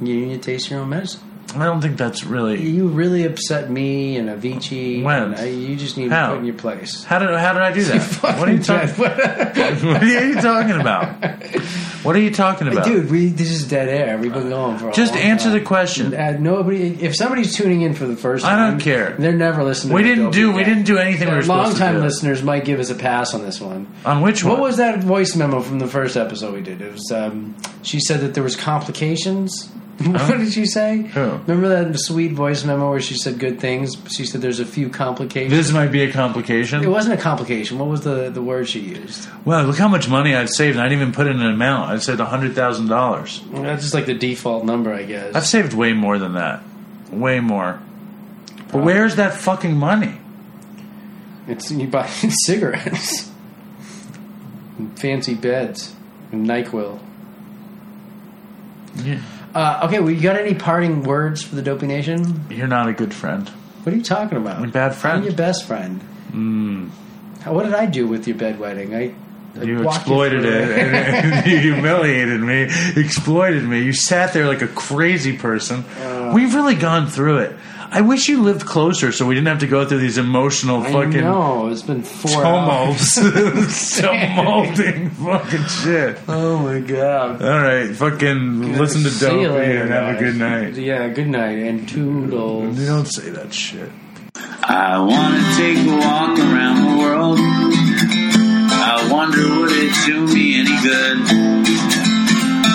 You need to taste your own medicine. I don't think that's really. You really upset me and Avicii. When? and I, you just need How? to put in your place. How did how did I do that? what are you talking? what are you talking about? What are you talking about? Dude, we this is dead air. We've been going for a Just long answer time. the question. Uh, nobody. If somebody's tuning in for the first I don't care. They're never listening. We to didn't do- we didn't do anything we were Long-time do. listeners might give us a pass on this one. On which one? What was that voice memo from the first episode we did? It was um, she said that there was complications. What did she say? Who? Remember that sweet voice memo where she said good things? She said there's a few complications. This might be a complication. it wasn't a complication. What was the, the word she used? well, look how much money I've saved. I didn't even put in an amount. I said hundred thousand dollars. That's just like the default number, I guess. I've saved way more than that. Way more. But where's that fucking money? It's you buy cigarettes, and fancy beds, and Nyquil. You- Uh, okay, well, you got any parting words for the Dopey Nation? You're not a good friend. What are you talking about? I'm a bad friend. I'm your best friend. Mm. How- What did I do with your bedwetting? I You exploited through it. and you humiliated me. Exploited me. You sat there like a crazy person. We've really gone through it. I wish you lived closer so we didn't have to go through these emotional I fucking know it's been four hours. tumults. Tumulting fucking shit. Oh my god! All right, fucking listen to See Dopey later, and have a good night. Yeah, good night and toodles. You don't say that shit. I wanna take a walk around the world. I wonder would it do me any good?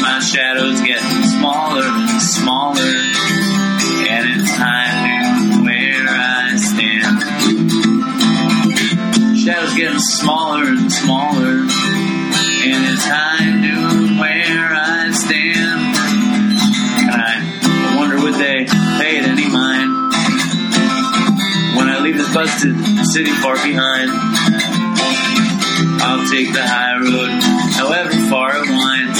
My shadow's getting smaller and smaller. And it's time to where I stand. Shadow's getting smaller and smaller. And it's high noon where I stand. And I wonder would they pay it any mind when I leave this busted city far behind. I'll take the high road, however far it winds,